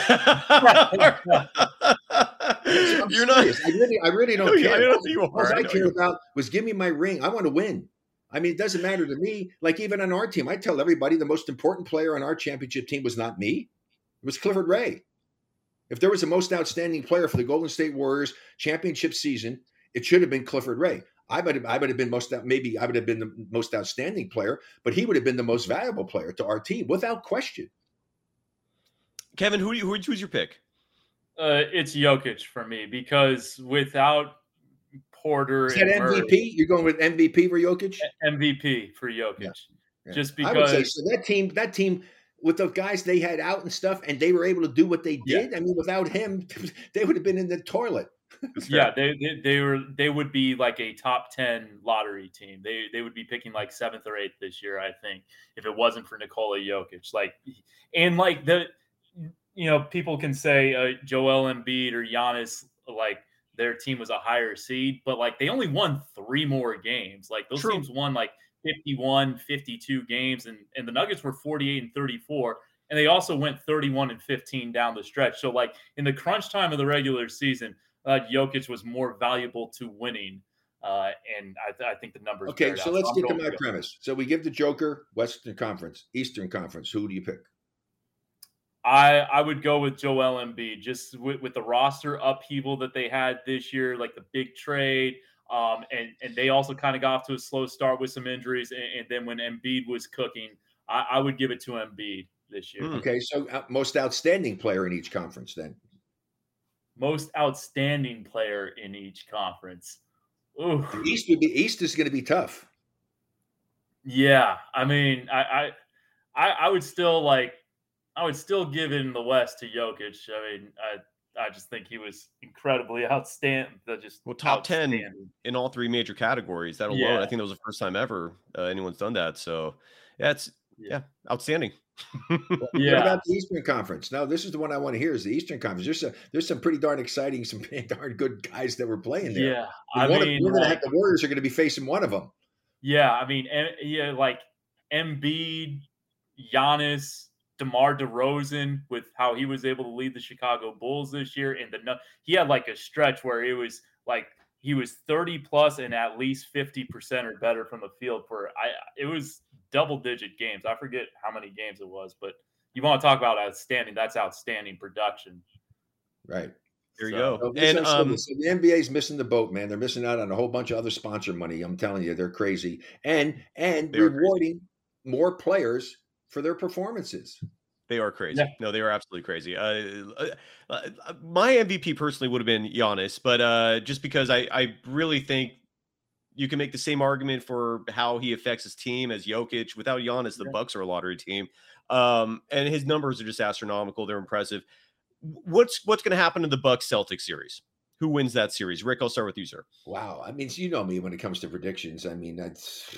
You're not. I really, I really don't care. I don't you are. All I, I care about was give me my ring. I want to win. I mean, it doesn't matter to me. Like even on our team, I tell everybody the most important player on our championship team was not me. It was Clifford Ray. If there was a most outstanding player for the Golden State Warriors championship season, it should have been Clifford Ray. I would have, I would have been most maybe I would have been the most outstanding player, but he would have been the most valuable player to our team without question. Kevin, who, do you who who's your pick? Uh, it's Jokic for me because without Porter, is that MVP? Murray, You're going with MVP for Jokic? MVP for Jokic. Yeah. Yeah. Just because I would say so. That team, that team with the guys they had out and stuff, and they were able to do what they did. Yeah. I mean, without him, they would have been in the toilet. yeah, they, they, they were they would be like a top ten lottery team. They they would be picking like seventh or eighth this year, I think, if it wasn't for Nikola Jokic. Like, and like the you know people can say uh, Joel Embiid or Giannis like their team was a higher seed, but like they only won three more games. Like those True. teams won like 51, 52 games, and, and the Nuggets were 48 and 34. And they also went 31 and 15 down the stretch. So, like in the crunch time of the regular season, uh, Jokic was more valuable to winning. Uh, and I, th- I, think the numbers. Okay, so let's so get to my premise. So we give the Joker Western Conference, Eastern Conference. Who do you pick? I I would go with Joel Embiid just with, with the roster upheaval that they had this year, like the big trade. Um, and and they also kind of got off to a slow start with some injuries, and, and then when Embiid was cooking, I, I, would give it to Embiid this year. Hmm. Okay, so uh, most outstanding player in each conference, then. Most outstanding player in each conference. Ooh. The East would be East is going to be tough. Yeah, I mean, I, I I would still like I would still give it in the West to Jokic. I mean, I I just think he was incredibly outstanding. Just well, top ten in all three major categories. That alone, yeah. I think that was the first time ever uh, anyone's done that. So yeah, it's yeah, yeah outstanding. yeah. What about the Eastern Conference? Now, this is the one I want to hear. Is the Eastern Conference? There's a, there's some pretty darn exciting, some pretty darn good guys that were playing there. Yeah, I mean, we're gonna have the Warriors are going to be facing one of them. Yeah, I mean, yeah, like Embiid, Giannis, DeMar DeRozan with how he was able to lead the Chicago Bulls this year. And the he had like a stretch where it was like he was 30 plus and at least 50% or better from the field for I it was double digit games. I forget how many games it was, but you want to talk about outstanding, that's outstanding production. Right. There you so, go. And um, so the NBA's missing the boat, man. They're missing out on a whole bunch of other sponsor money. I'm telling you, they're crazy. And and rewarding more players for their performances. They are crazy. Yeah. No, they are absolutely crazy. Uh, uh, uh my MVP personally would have been Giannis, but uh, just because I, I really think you can make the same argument for how he affects his team as Jokic. Without Giannis, the yeah. Bucks are a lottery team, um, and his numbers are just astronomical. They're impressive. What's what's going to happen in the Bucks Celtics series? Who wins that series? Rick, I'll start with you, sir. Wow. I mean, you know me when it comes to predictions. I mean, that's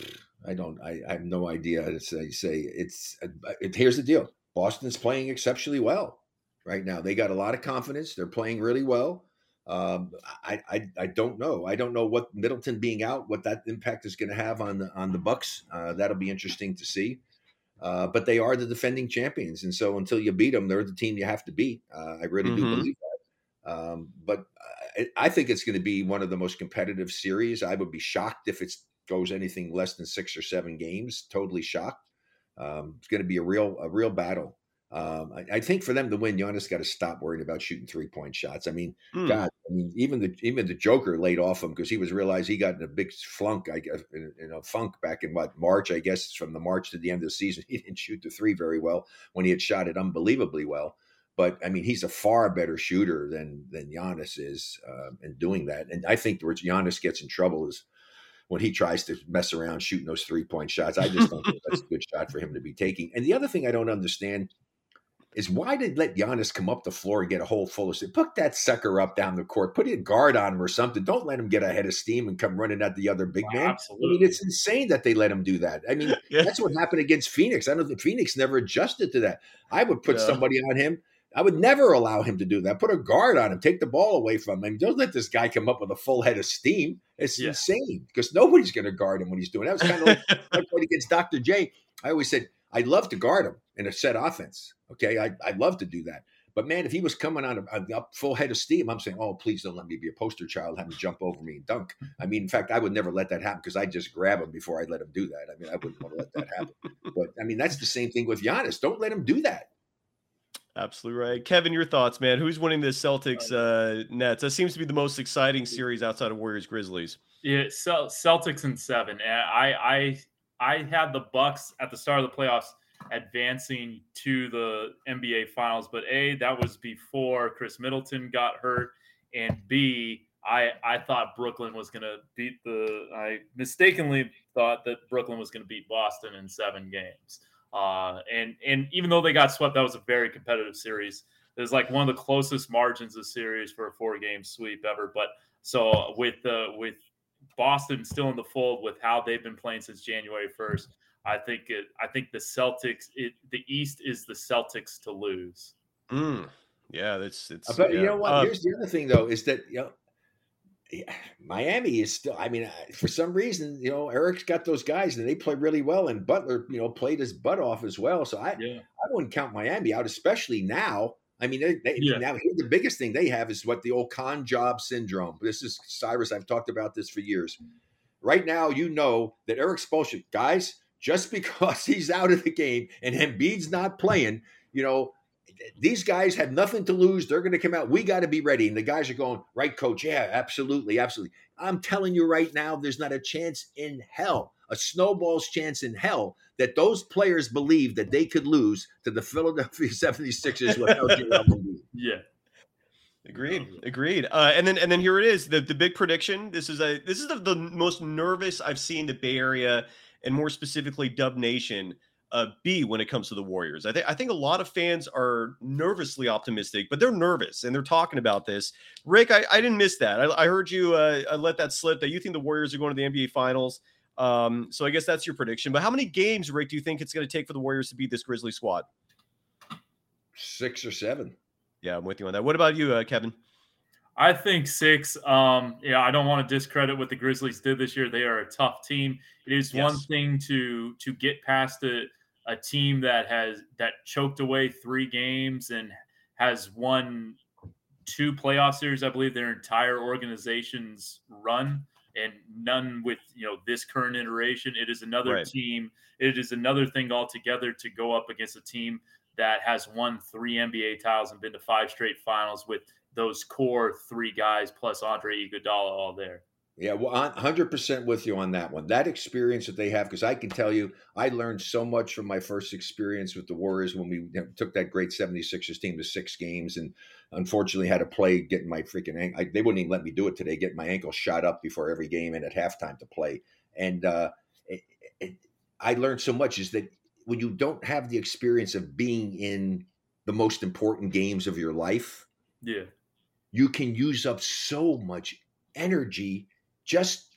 I don't. I, I have no idea how to say. Say it's. Uh, it, here's the deal. Boston's playing exceptionally well right now. They got a lot of confidence. They're playing really well. Um, I, I, I don't know. I don't know what Middleton being out, what that impact is going to have on the on the Bucks. Uh, that'll be interesting to see. Uh, but they are the defending champions, and so until you beat them, they're the team you have to beat. Uh, I really mm-hmm. do believe that. Um, but I, think it's going to be one of the most competitive series. I would be shocked if it goes anything less than six or seven games. Totally shocked. Um, it's going to be a real a real battle. Um, I, I, think for them to win, Giannis got to stop worrying about shooting three point shots. I mean, mm. God, I mean, even the even the Joker laid off him because he was realized he got in a big flunk, I guess, in, in, a funk back in what March, I guess, from the March to the end of the season. He didn't shoot the three very well when he had shot it unbelievably well. But I mean, he's a far better shooter than than Giannis is uh, in doing that. And I think where Giannis gets in trouble is when he tries to mess around shooting those three point shots. I just don't think that's a good shot for him to be taking. And the other thing I don't understand is why did let Giannis come up the floor and get a hole full of shit? put that sucker up down the court, put a guard on him or something. Don't let him get ahead of steam and come running at the other big wow, man. Absolutely. I mean, it's insane that they let him do that. I mean, yeah. that's what happened against Phoenix. I don't think Phoenix never adjusted to that. I would put yeah. somebody on him I would never allow him to do that. Put a guard on him, take the ball away from him. Don't let this guy come up with a full head of steam. It's yeah. insane because nobody's going to guard him when he's doing that. Was kind of like, like against Dr. J. I always said I'd love to guard him in a set offense. Okay, I, I'd love to do that. But man, if he was coming on a, a, full head of steam, I'm saying, oh, please don't let me be a poster child, have him jump over me and dunk. I mean, in fact, I would never let that happen because I'd just grab him before I let him do that. I mean, I wouldn't want to let that happen. But I mean, that's the same thing with Giannis. Don't let him do that. Absolutely right. Kevin, your thoughts, man. Who's winning the Celtics uh, Nets? That seems to be the most exciting series outside of Warriors Grizzlies. Yeah, Celtics in seven. I I I had the Bucks at the start of the playoffs advancing to the NBA Finals, but a that was before Khris Middleton got hurt, and b I I thought Brooklyn was going to beat the. I mistakenly thought that Brooklyn was going to beat Boston in seven games. Uh, and and even though they got swept, that was a very competitive series. It was like one of the closest margins of series for a four game sweep ever. But so with uh, with Boston still in the fold with how they've been playing since January first, I think it. I think the Celtics. It, the East is the Celtics to lose. Mm. Yeah, that's it's. But yeah. you know what? Uh, Here's the other thing, though, is that you know Eh, Miami is still. I mean, for some reason, you know, Erik's got those guys and they play really well, and Butler, you know, played his butt off as well. So I, Yeah. I wouldn't count Miami out, especially now. I mean, they, they, Yeah. now the biggest thing they have is what the old con job syndrome. This is Cyrus. I've talked about this for years. Right now, you know that Erik Spoelstra, guys, just because he's out of the game and Embiid's not playing, you know, these guys have nothing to lose. They're going to come out. We got to be ready. And the guys are going, right, coach? Yeah, absolutely. Absolutely. I'm telling you right now, there's not a chance in hell, a snowball's chance in hell, that those players believe that they could lose to the Philadelphia 76ers without Joel Embiid. Yeah. Agreed. Agreed. Uh, and then and then here it is. The the big prediction. This is a this is the, the most nervous I've seen the Bay Area and more specifically Dub Nation uh, be when it comes to the Warriors. I think I think a lot of fans are nervously optimistic, but they're nervous and they're talking about this. Rick, I, I didn't miss that. I, I heard you uh, I let that slip that you think the Warriors are going to the NBA Finals. Um, so I guess that's your prediction. But how many games, Rick, do you think it's going to take for the Warriors to beat this Grizzly squad? Six or seven. Yeah, I'm with you on that. What about you, uh, Kevin? I think six. Um, yeah, I don't want to discredit what the Grizzlies did this year. They are a tough team. It is one thing to to get past a, a team that has that choked away three games and has won two playoff series, I believe, their entire organization's run, and none with you know this current iteration. It is another Right. team. It is another thing altogether to go up against a team that has won three NBA titles and been to five straight finals with those core three guys plus Andre Iguodala all there. Yeah, well, 100% with you on that one. That experience that they have, because I can tell you, I learned so much from my first experience with the Warriors when we took that great 76ers team to six games and unfortunately had to play getting my freaking ankle. They wouldn't even let me do it today, getting my ankle shot up before every game and at halftime to play. And uh, it, it, I learned so much is that when you don't have the experience of being in the most important games of your life, Yeah. you can use up so much energy just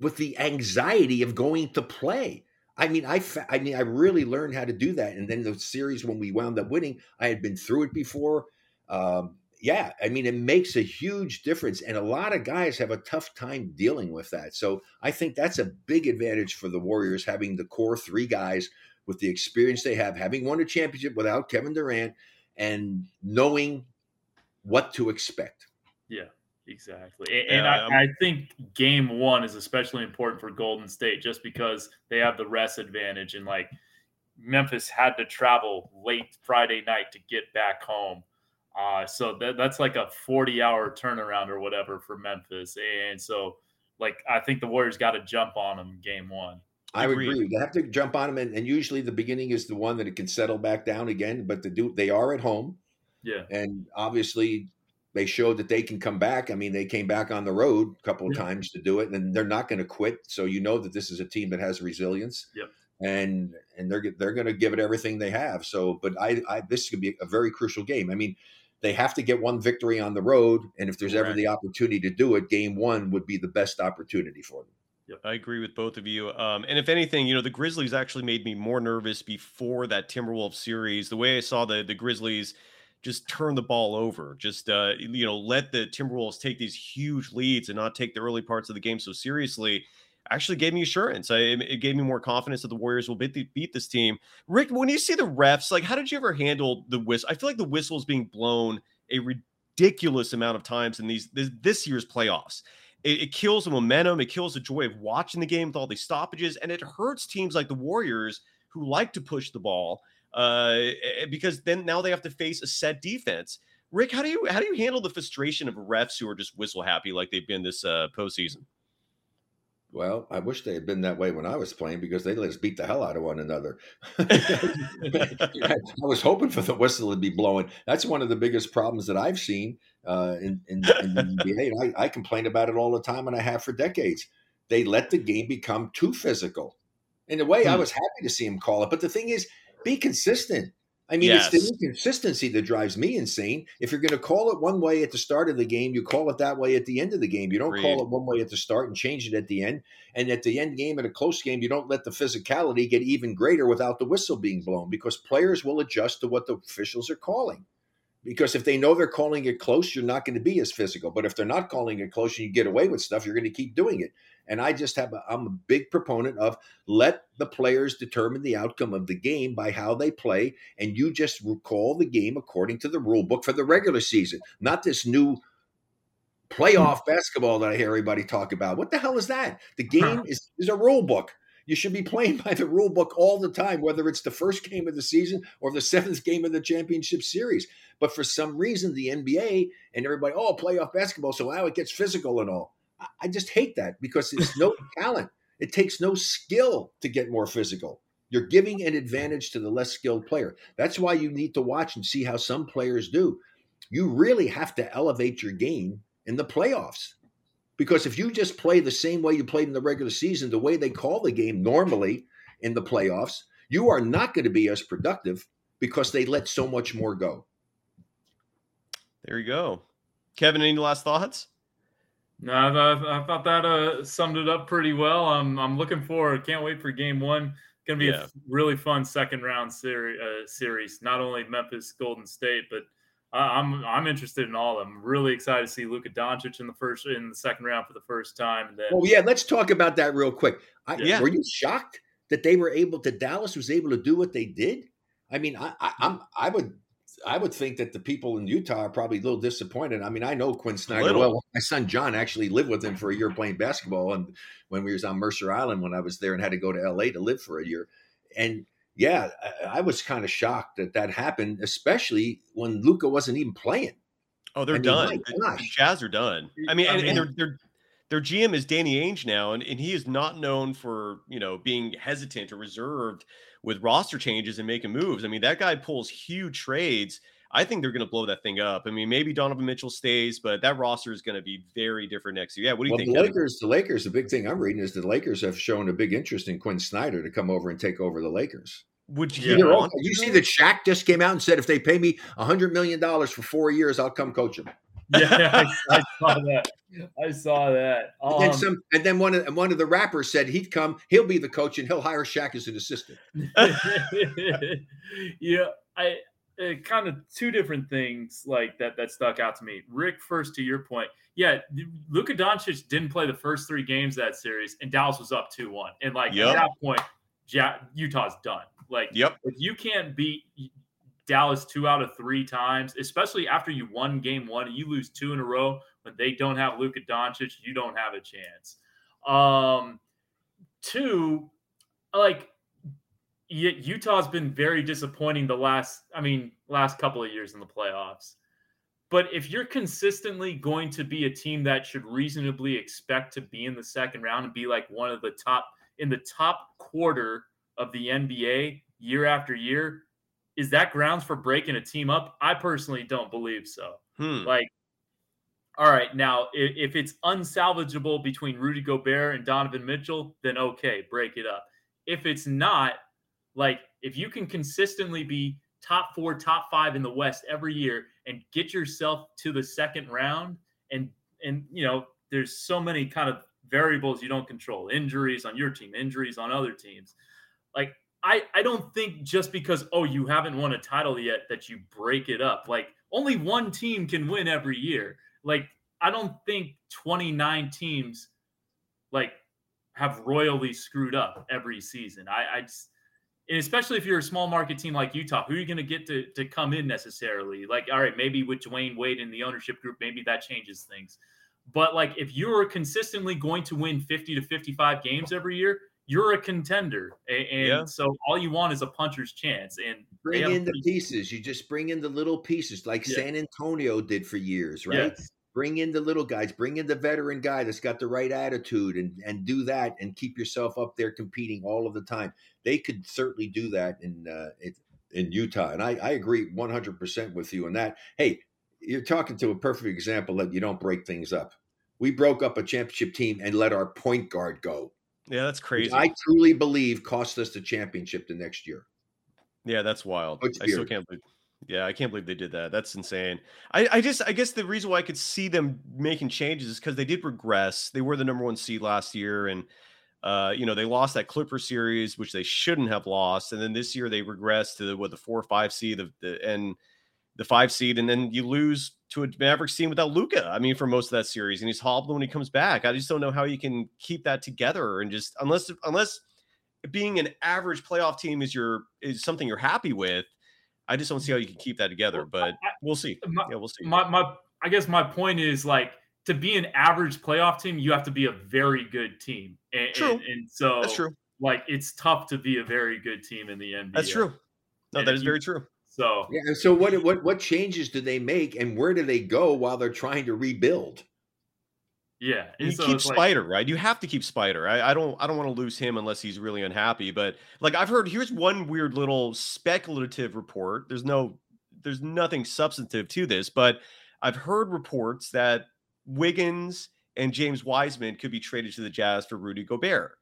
with the anxiety of going to play. I mean, I, fa- I mean, I really learned how to do that. And then the series when we wound up winning, I had been through it before. Um, yeah, I mean, it makes a huge difference, and a lot of guys have a tough time dealing with that. So I think that's a big advantage for the Warriors having the core three guys with the experience they have, having won a championship without Kevin Durant, and knowing what to expect. Yeah, exactly. And, Yeah, I, I think game one is especially important for Golden State just because they have the rest advantage. And like Memphis had to travel late Friday night to get back home. Uh, so that, that's like a 40 hour turnaround or whatever for Memphis. And so, like, I think the Warriors got to jump on them game one. I would Agreed. agree. They have to jump on them, and, and usually the beginning is the one that it can settle back down again. But the do they are at home, Yeah. and obviously they showed that they can come back. I mean, they came back on the road a couple of Yeah. times to do it, and they're not going to quit. So you know that this is a team that has resilience. Yep. And and they're they're going to give it everything they have. So, but I, I this could be a very crucial game. I mean, they have to get one victory on the road, and if there's ever the opportunity to do it, game one would be the best opportunity for them. I agree with both of you. Um, and if anything, you know, the Grizzlies actually made me more nervous before that Timberwolves series. The way I saw the the Grizzlies just turn the ball over, just uh, you know, let the Timberwolves take these huge leads and not take the early parts of the game so seriously, actually gave me assurance. I, it gave me more confidence that the Warriors will beat, the, beat this team. Rick, when you see the refs, like, how did you ever handle the whistle? I feel like the whistle is being blown a ridiculous amount of times in these this, this year's playoffs it, it kills the momentum. It kills the joy of watching the game with all these stoppages, and it hurts teams like the Warriors who like to push the ball. Uh, eh, because then now they have to face a set defense. Rick, how do you how do you handle the frustration of refs who are just whistle happy like they've been this uh, postseason? Well, I wish they had been that way when I was playing because they let us beat the hell out of one another. I was hoping for the whistle to be blowing. That's one of the biggest problems that I've seen uh, in, in, in, the NBA. I, I complain about it all the time, and I have for decades. They let the game become too physical. In a way, hmm. I was happy to see him call it. But the thing is, be consistent. I mean, yes. it's the inconsistency that drives me insane. If you're going to call it one way at the start of the game, you call it that way at the end of the game. You don't Agreed. call it one way at the start and change it at the end. And at the end game, in a close game, you don't let the physicality get even greater without the whistle being blown because players will adjust to what the officials are calling. Because if they know they're calling it close, you're not going to be as physical. But if they're not calling it close and you get away with stuff, you're going to keep doing it. And I just have, a, I'm a big proponent of let the players determine the outcome of the game by how they play. And you just recall the game according to the rule book for the regular season, not this new playoff hmm. basketball that I hear everybody talk about. What the hell is that? The game is, is a rule book. You should be playing by the rule book all the time, whether it's the first game of the season or the seventh game of the championship series. But for some reason, the NBA and everybody, oh, playoff basketball, so now it gets physical and all. I just hate that because it's no talent. It takes no skill to get more physical. You're giving an advantage to the less skilled player. That's why you need to watch and see how some players do. You really have to elevate your game in the playoffs. Because if you just play the same way you played in the regular season, the way they call the game normally in the playoffs, you are not going to be as productive because they let so much more go. There you go. Kevin, any last thoughts? No, I, I, thought that uh, summed it up pretty well. I'm I'm looking forward. Can't wait for game one. Going to be yeah. a really fun second round series. Uh, series. Not only Memphis, Golden State, but I'm I'm interested in all of them. Really excited to see Luka Doncic in the first in the second round for the first time. And then, oh yeah, let's talk about that real quick. I, yeah. Were you shocked that they were able to Dallas was able to do what they did? I mean, I, I I'm I would I would think that the people in Utah are probably a little disappointed. I mean, I know Quin Snyder well. My son John actually lived with him for a year playing basketball, and when we was on Mercer Island when I was there and had to go to L.A. to live for a year, and yeah, I, I was kind of shocked that that happened, especially when Luka wasn't even playing. Oh, they're I mean, done. The Jazz are done. I mean, and, and they're they're their GM is Danny Ainge now, and, and he is not known for you know being hesitant or reserved with roster changes and making moves. I mean, that guy pulls huge trades. I think they're going to blow that thing up. I mean, maybe Donovan Mitchell stays, but that roster is going to be very different next year. Yeah, what do you well, think? The Lakers, the Lakers, the big thing I'm reading is the Lakers have shown a big interest in Quin Snyder to come over and take over the Lakers. Would you? Yeah. You see that Shaq just came out and said, if they pay me hundred million dollars for four years, I'll come coach them. Yeah, I, I saw that. I saw that. Um, and then some, and then one of one of the rappers said he'd come, he'll be the coach, and he'll hire Shaq as an assistant. yeah, I uh, kind of two different things like that that stuck out to me. Rick, first to your point, yeah, Luka Doncic didn't play the first three games that series, and Dallas was up two one, and like yep. at that point, Utah's done. Like, yep. if you can't beat Dallas two out of three times, especially after you won game one and you lose two in a row when they don't have Luka Doncic, you don't have a chance. Um, two, like Utah's been very disappointing the last, I mean, last couple of years in the playoffs. But if you're consistently going to be a team that should reasonably expect to be in the second round and be like one of the top in the top quarter of the NBA year after year, is that grounds for breaking a team up? I personally don't believe so. Hmm. Like, all right, now if, if it's unsalvageable between Rudy Gobert and Donovan Mitchell, then okay, break it up. If it's not, like if you can consistently be top four, top five in the West every year and get yourself to the second round, and and you know, there's so many kind of variables you don't control, injuries on your team, injuries on other teams. Like I, I don't think just because oh you haven't won a title yet that you break it up. Like only one team can win every year. Like I don't think 29 teams like have royally screwed up every season. I, I just, and especially if you're a small market team like Utah, who are you going to get to to come in necessarily? Like, all right, maybe with Dwyane Wade in the ownership group, maybe that changes things. But like, if you're consistently going to win 50 to 55 games every year, you're a contender, and, and Yeah. so all you want is a puncher's chance. And Bring in the pieces. You just bring in the little pieces like Yeah. San Antonio did for years, right? Yes. Bring in the little guys, bring in the veteran guy that's got the right attitude and and do that and keep yourself up there competing all of the time. They could certainly do that in uh, in Utah. And I, I agree 100% with you on that. Hey, you're talking to a perfect example that you don't break things up. We broke up a championship team and let our point guard go. Yeah, that's crazy. I truly believe cost us the championship the next year. Yeah, that's wild. Coach I still can't believe. Yeah, I can't believe they did that. That's insane. I, I just, I guess the reason why I could see them making changes is because they did regress. They were the number one seed last year, and uh, you know they lost that Clipper series, which they shouldn't have lost. And then this year they regressed to the, what the four or five seed, the, the and the five seed, and then you lose to a Mavericks team without Luka. I mean, for most of that series, and he's hobbled when he comes back. I just don't know how you can keep that together, and just unless unless being an average playoff team is your is something you're happy with. I just don't see how you can keep that together, but we'll see. My- Yeah, we'll see. my my I guess my point is like to be an average playoff team, you have to be a very good team. And, True. And, and so That's true. like it's tough to be a very good team in the NBA. That's true. No, And that is you- very true. So Yeah, and so what what what changes do they make and where do they go while they're trying to rebuild? yeah. And you so keep it's like- Spider, right? You have to keep Spider. I, I don't I don't want to lose him unless he's really unhappy. But like I've heard, here's one weird little speculative report. There's no there's nothing substantive to this, but I've heard reports that Wiggins and James Wiseman could be traded to the Jazz for Rudy Gobert.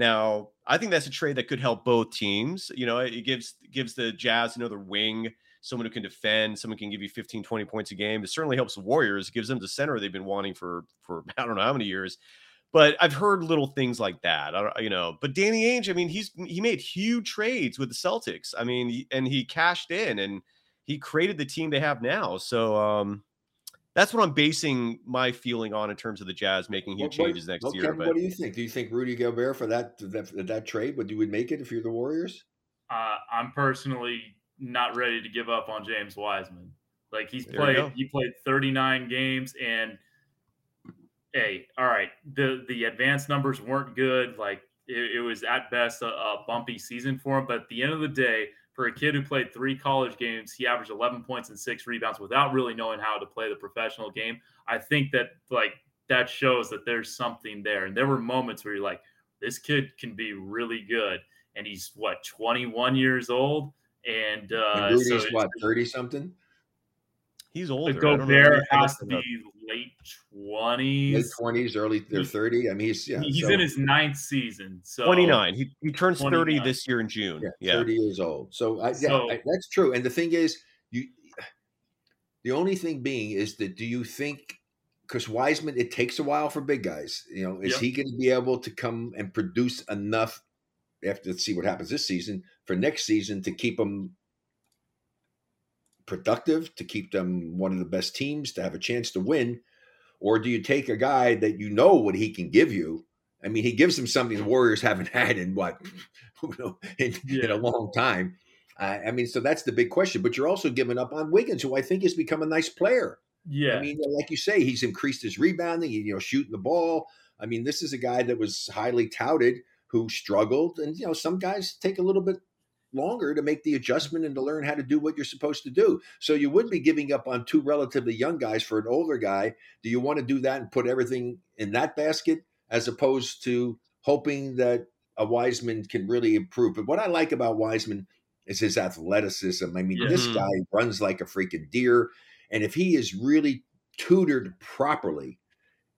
Now, I think that's a trade that could help both teams. You know, it gives gives the Jazz another wing, someone who can defend, someone can give you 15, 20 points a game. It certainly helps the Warriors. Gives them the center they've been wanting for for I don't know how many years. But I've heard little things like that. I don't, you know, but Danny Ainge, I mean, he's he made huge trades with the Celtics. I mean, and he cashed in and he created the team they have now. So um that's what I'm basing my feeling on in terms of the Jazz making huge What- what- changes next well, year. Kevin, But what do you think? Do you think Rudy Gobert for that that, that trade would you would make it if you're the Warriors? uh, I'm personally not ready to give up on James Wiseman. Like he's There played, he played 39 games, and hey, all right, the the advanced numbers weren't good. Like it, it was at best a, a bumpy season for him. But at the end of the day, for a kid who played three college games, he averaged 11 points and six rebounds without really knowing how to play the professional game. I think that like that shows that there's something there. And there were moments where you're like, this kid can be really good. And he's what 21 years old, and uh, And so what thirty something, he's the older. Gobert has looked to be up. late late twenties. twenties, early or thirty. I mean, he's yeah, He's so, in his ninth season. So 29. He, he turns 30 this year in June. yeah, Yeah. thirty years old. So, I, yeah, So- I, that's true. And the thing is, you the only thing being is that do you think because Wiseman, it takes a while for big guys. You know, is Yep. he going to be able to come and produce enough? After see what happens this season for next season to keep them productive, to keep them one of the best teams, to have a chance to win, or do you take a guy that you know what he can give you? I mean, he gives them something the Warriors haven't had in what you know, in, in a long time. I mean, so that's the big question. But you're also giving up on Wiggins, who I think has become a nice player. yeah, I mean, like you say, he's increased his rebounding, you know, shooting the ball. I mean, this is a guy that was highly touted who struggled, and you know, some guys take a little bit longer to make the adjustment and to learn how to do what you're supposed to do. So you would be giving up on two relatively young guys for an older guy. Do you want to do that and put everything in that basket as opposed to hoping that a Wiseman can really improve? But what I like about Wiseman is his athleticism. I mean, this Mhm. guy runs like a freaking deer. And if he is really tutored properly,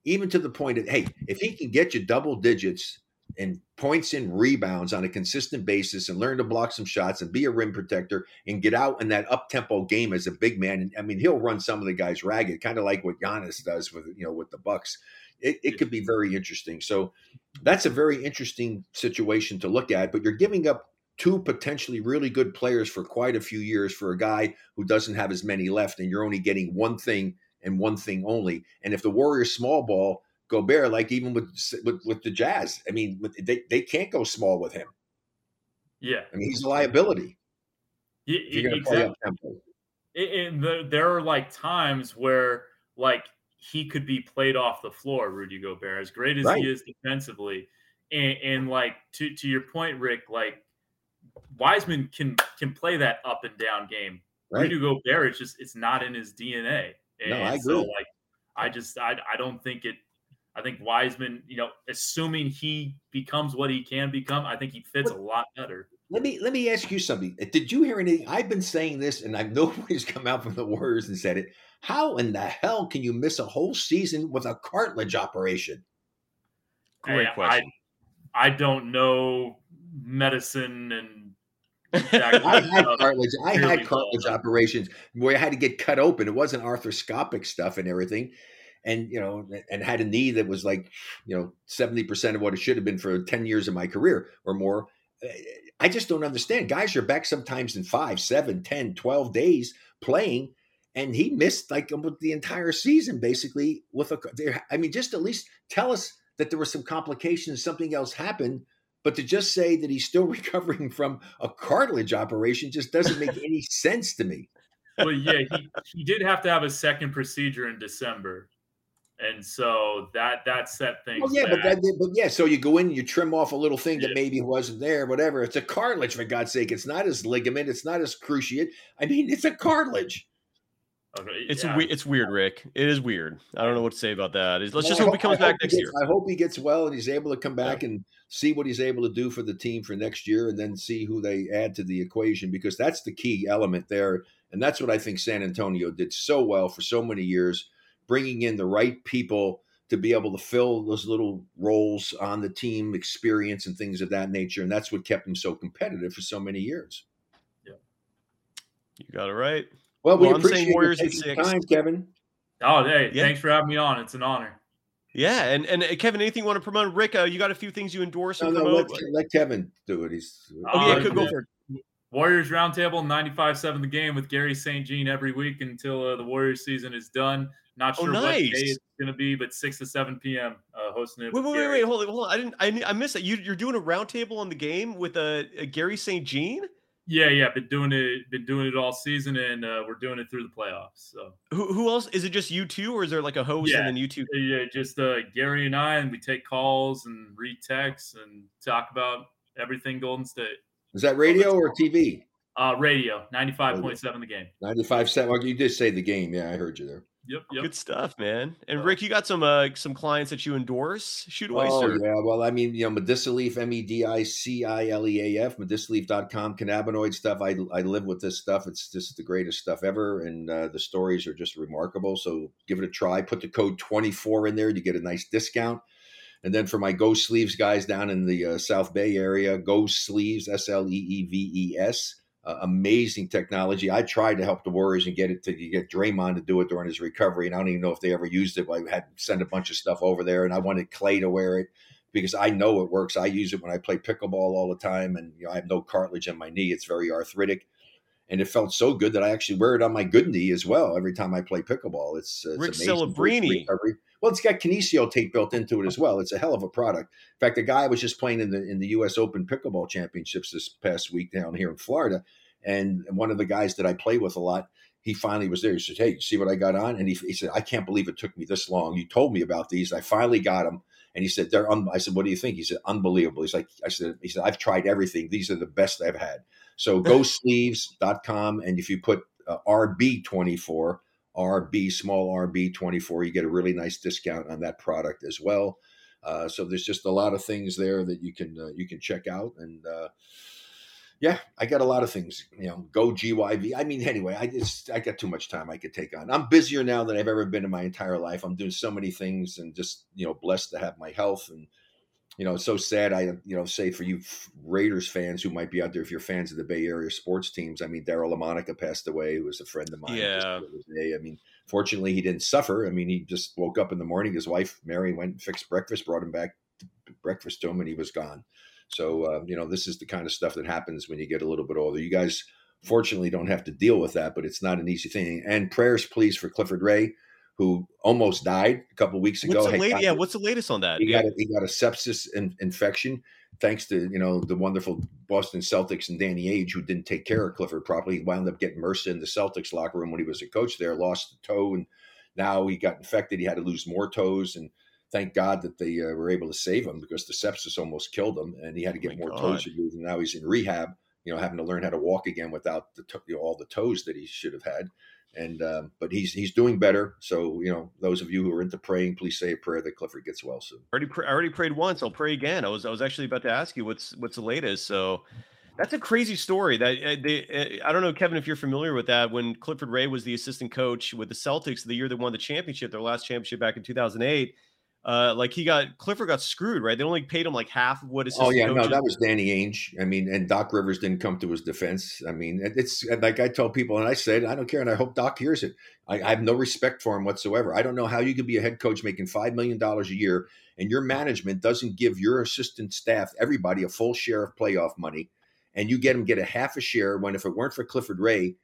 even to the point that, hey, if he can get you double digits and points and rebounds on a consistent basis and learn to block some shots and be a rim protector and get out in that up tempo game as a big man. And I mean, he'll run some of the guys ragged, kind of like what Giannis does with, you know, with the Bucks. It, it could be very interesting. So that's a very interesting situation to look at, but you're giving up two potentially really good players for quite a few years for a guy who doesn't have as many left, and you're only getting one thing and one thing only. And if the Warriors small ball Gobert, like even with with, with the Jazz, I mean, they they can't go small with him. yeah, I mean, he's a liability. yeah you're going play exactly. up tempo. And the, there are like times where like he could be played off the floor, Rudy Gobert, as great as Right. he is defensively. And, and like to to your point, Rick, like Wiseman can can play that up and down game. Right. Rudy Gobert, it's just it's not in his DNA. And No, I so agree. like I just I I don't think it I think Wiseman, you know, assuming he becomes what he can become, I think he fits a lot better. Let me let me ask you something. Did you hear anything? I've been saying this, and I've nobody's come out from the Warriors and said it. How in the hell can you miss a whole season with a cartilage operation? Great I- question. I, I don't know medicine and I had cartilage. I really had cartilage well. operations where I had to get cut open. It wasn't arthroscopic stuff and everything, and you know, and had a knee that was like, you know, seventy percent of what it should have been for ten years of my career or more. I just don't understand. Guys are back sometimes in five, seven, 10, 12 days playing, and he missed like the entire season basically with a i mean, just at least tell us that there were some complications, something else happened. But to just say that he's still recovering from a cartilage operation just doesn't make any sense to me. well, yeah, he, he did have to have a second procedure in December. And so that that set things Well, yeah, but that, but yeah. So you go in, you trim off a little thing that Yeah. maybe wasn't there, whatever. It's a cartilage, for God's sake. It's not his ligament. It's not his cruciate. I mean, it's a cartilage. Okay, It's yeah. we- it's weird, Rick. It is weird. I don't know what to say about that. Let's Well, just I hope he comes I back he next gets- year. I hope he gets well and he's able to come back and see what he's able to do for the team for next year, and then see who they add to the equation because that's the key element there, and that's what I think San Antonio did so well for so many years, bringing in the right people to be able to fill those little roles on the team, experience and things of that nature, and that's what kept them so competitive for so many years. Yeah. You got it right. Well, we Well, I'm saying appreciate Warriors you in taking six. time, Kevin. Oh, hey, Yeah. thanks for having me on. It's an honor. Yeah, and and uh, Kevin, anything you want to promote? Rick, uh, you got a few things you endorse No, and no, let, let Kevin do it. He's oh yeah, Uh, go, go for it. Warriors Roundtable 95-7 the game with Garry St. Jean every week until uh, the Warriors season is done. Not Oh, sure what day it's going to be, but 6 to 7 p.m. Uh, hosting it. Wait, with wait, wait, Garry. wait, hold on, hold on. I didn't, I, I missed that. You, you're doing a roundtable on the game with uh, uh, Garry St. Jean. Yeah, yeah, been doing it, been doing it all season, and uh, we're doing it through the playoffs. So Who, who else? Is it just you two, or is there like a host Yeah. and then you two? yeah, just uh, Garry and I, and we take calls and read texts and talk about everything Golden State. is that radio or TV? Uh, radio 95.7 the game. 95 cent. Well, you did say the game. Yeah, I heard you there. Yep, yep. Good stuff, man. And. Rick, you got some uh, some clients that you endorse. Shoot away, Oh, sir. yeah. Well, I mean, you know, Medicileaf, M E D I C I L E A F, medicileaf.com, cannabinoid stuff. I, I live with this stuff. It's just the greatest stuff ever. And uh, the stories are just remarkable. So give it a try. Put the code 24 in there. You get a nice discount. And then for my Go Sleeves guys down in the uh, South Bay area, Go Sleeves, S L E E V E S. Uh, amazing technology. I tried to help the Warriors and get it to get Draymond to do it during his recovery, and I don't even know if they ever used it. But I had to send a bunch of stuff over there, and I wanted Klay to wear it because I know it works. I use it when I play pickleball all the time, and you know I have no cartilage in my knee; it's very arthritic, and it felt so good that I actually wear it on my good knee as well every time I play pickleball. It's, it's Rick amazing Celebrini. recovery. Well, it's got kinesio tape built into it as well. It's a hell of a product. In fact, the guy was just playing in the in the U.S. Open pickleball championships this past week down here in Florida, and one of the guys that I play with a lot, he finally was there. He said, "Hey, you see what I got on?" And he, he said, "I can't believe it took me this long. You told me about these. I finally got them." And he said, "They're." Un-. I said, "What do you think?" He said, "Unbelievable." He's like, "I said, he said, I've tried everything. These are the best I've had." So go sleeves.com, and if you put uh, RB24, RB small RB24, you get a really nice discount on that product as well. Uh, so there's just a lot of things there that you can uh, you can check out and. Uh, yeah, I got a lot of things. You know, go GYV. I mean, anyway, I just I got too much time I could take on. I'm busier now than I've ever been in my entire life. I'm doing so many things, and just you know, blessed to have my health. And you know, it's so sad. I you know say for you Raiders fans who might be out there, if you're fans of the Bay Area sports teams. I mean, Daryle Lamonica passed away. Who was a friend of mine. Yeah. the other day. I mean, fortunately, he didn't suffer. I mean, he just woke up in the morning. His wife Mary went and fixed breakfast, brought him back breakfast to him, and he was gone. So, uh, you know, this is the kind of stuff that happens when you get a little bit older. You guys, fortunately, don't have to deal with that, but it's not an easy thing. And prayers, please, for Clifford Ray, who almost died a couple weeks ago. What's the Had late, gotten- yeah, what's the latest on that? he Yeah. got a, he got a sepsis in, infection thanks to you know the wonderful Boston Celtics and Danny Ainge who didn't take care of Clifford properly. He wound up getting MRSA in the Celtics locker room when he was a coach there. Lost a toe and now he got infected. He had to lose more toes and thank God that they uh, were able to save him because the sepsis almost killed him, and he had to get My more God. toes removed. And now he's in rehab, you know, having to learn how to walk again without the to- you know, all the toes that he should have had. And um, but he's he's doing better. So you know, those of you who are into praying, please say a prayer that Clifford gets well soon. already I already prayed once. I'll pray again. I was I was actually about to ask you what's what's the latest. So that's a crazy story. That uh, they, uh, I don't know, Kevin, if you're familiar with that. When Clifford Ray was the assistant coach with the Celtics the year they won the championship, their last championship back in 2008. Uh, like he got Clifford got screwed, right? They only paid him like half of what his Oh yeah, no, that was Danny Ainge. I mean, and Doc Rivers didn't come to his defense. I mean, it's like I told people, and I said, I don't care, and I hope Doc hears it. I, I have no respect for him whatsoever. I don't know how you could be a head coach making five million dollars a year, and your management doesn't give your assistant staff, everybody, a full share of playoff money, and you get them get a half a share. When if it weren't for Clifford Ray,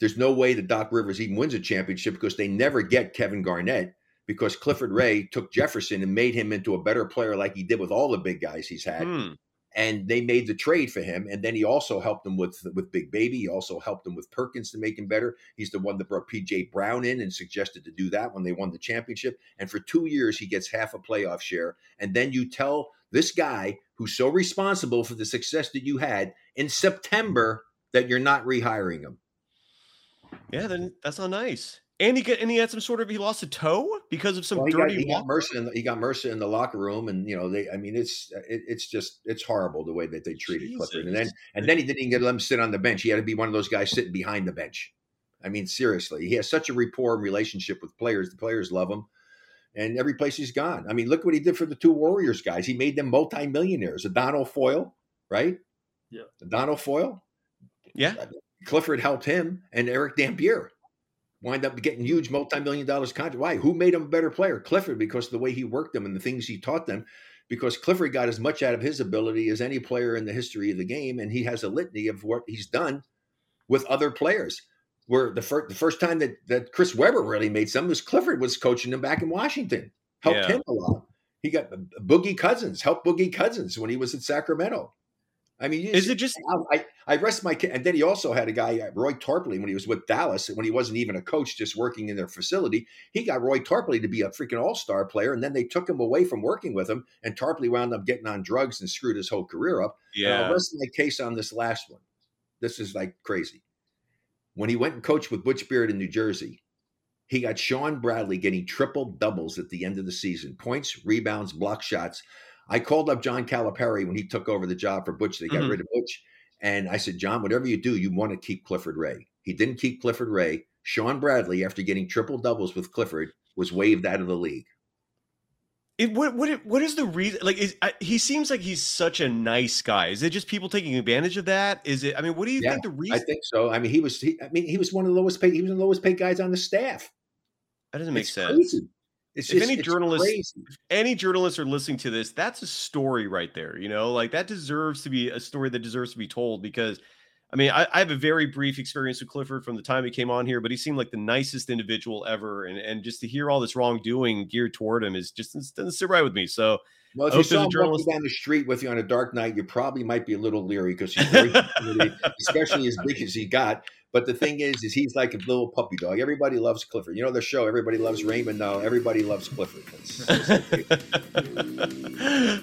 there's no way that Doc Rivers even wins a championship because they never get Kevin Garnett because Clifford Ray took Jefferson and made him into a better player like he did with all the big guys he's had Hmm. and they made the trade for him. And then he also helped them with with Big Baby. He also helped them with Perkins to make him better. He's the one that brought PJ Brown in and suggested to do that when they won the championship. And for two years, he gets half a playoff share. And then you tell this guy who's so responsible for the success that you had in September that you're not rehiring him. Yeah, then that's not nice. And he got and he had some sort of he lost a toe because of some Well, he got, dirty he got walk- MRSA. In the, he got MRSA in the locker room, and you know they. I mean, it's it, it's just it's horrible the way that they treated Clifford. And then and then he didn't even get let him sit on the bench. He had to be one of those guys sitting behind the bench. I mean, seriously, he has such a rapport and relationship with players. The players love him, and every place he's gone. I mean, look what he did for the two Warriors guys. He made them multimillionaires. Adonal Foyle, right? Yeah. Adonal Foyle. Yeah. Clifford helped him, and Erick Dampier wind up getting huge multi-million dollars contract. Why? Who made him a better player? Clifford, because of the way he worked them and the things he taught them. Because Clifford got as much out of his ability as any player in the history of the game, and he has a litany of what he's done with other players. Where the first the first time that that Chris Webber really made some was Clifford was coaching him back in Washington, helped Yeah. him a lot. He got uh, Boogie Cousins, helped Boogie Cousins when he was in Sacramento. I mean, Is it just I, I rest my and then he also had a guy uh, Roy Tarpley when he was with Dallas when he wasn't even a coach just working in their facility he got Roy Tarpley to be a freaking all-star player and then they took him away from working with him and Tarpley wound up getting on drugs and screwed his whole career up. And yeah? I'll rest my case on this last one. This is like crazy. When he went and coached with Butch Beard in New Jersey he got Shawn Bradley getting triple doubles at the end of the season. Points rebounds block shots I called up John Calipari when he took over the job for Butch. They got Mhm. rid of Butch. And I said, John, whatever you do, you want to keep Clifford Ray. He didn't keep Clifford Ray. Shawn Bradley, after getting triple doubles with Clifford, was waived out of the league. It, what what what is the reason? Like, is, I, he seems like he's such a nice guy. Is it just people taking advantage of that? Is it? I mean, what do you Yeah, think the reason? I think so. I mean, he was. He, I mean, he was one of the lowest paid. He was the lowest paid guys on the staff. that doesn't make It's sense. Crazy. It's If just, any it's journalist- crazy. Any journalists are listening to this, that's a story right there. You know, like that deserves to be a story that deserves to be told because. I mean, I, I have a very brief experience with Clifford from the time he came on here, but he seemed like the nicest individual ever, and and just to hear all this wrongdoing geared toward him is just doesn't sit right with me. So Well, if you saw a him journalist- walking down the street with you on a dark night, you probably might be a little leery because he's very, especially as big as he got. But the thing is, is he's like a little puppy dog. Everybody loves Clifford. You know the show. Everybody loves Raymond. Now everybody loves Clifford. It's- it's-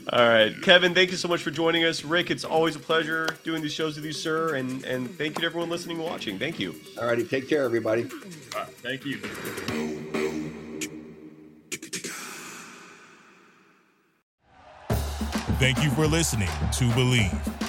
All right, Kevin, thank you so much for joining us. Rick, it's always a pleasure doing these shows with you, sir, and and thank you to everyone listening and watching. Thank you. All righty, take care, everybody. All right, thank you. Thank you for listening to Bleav.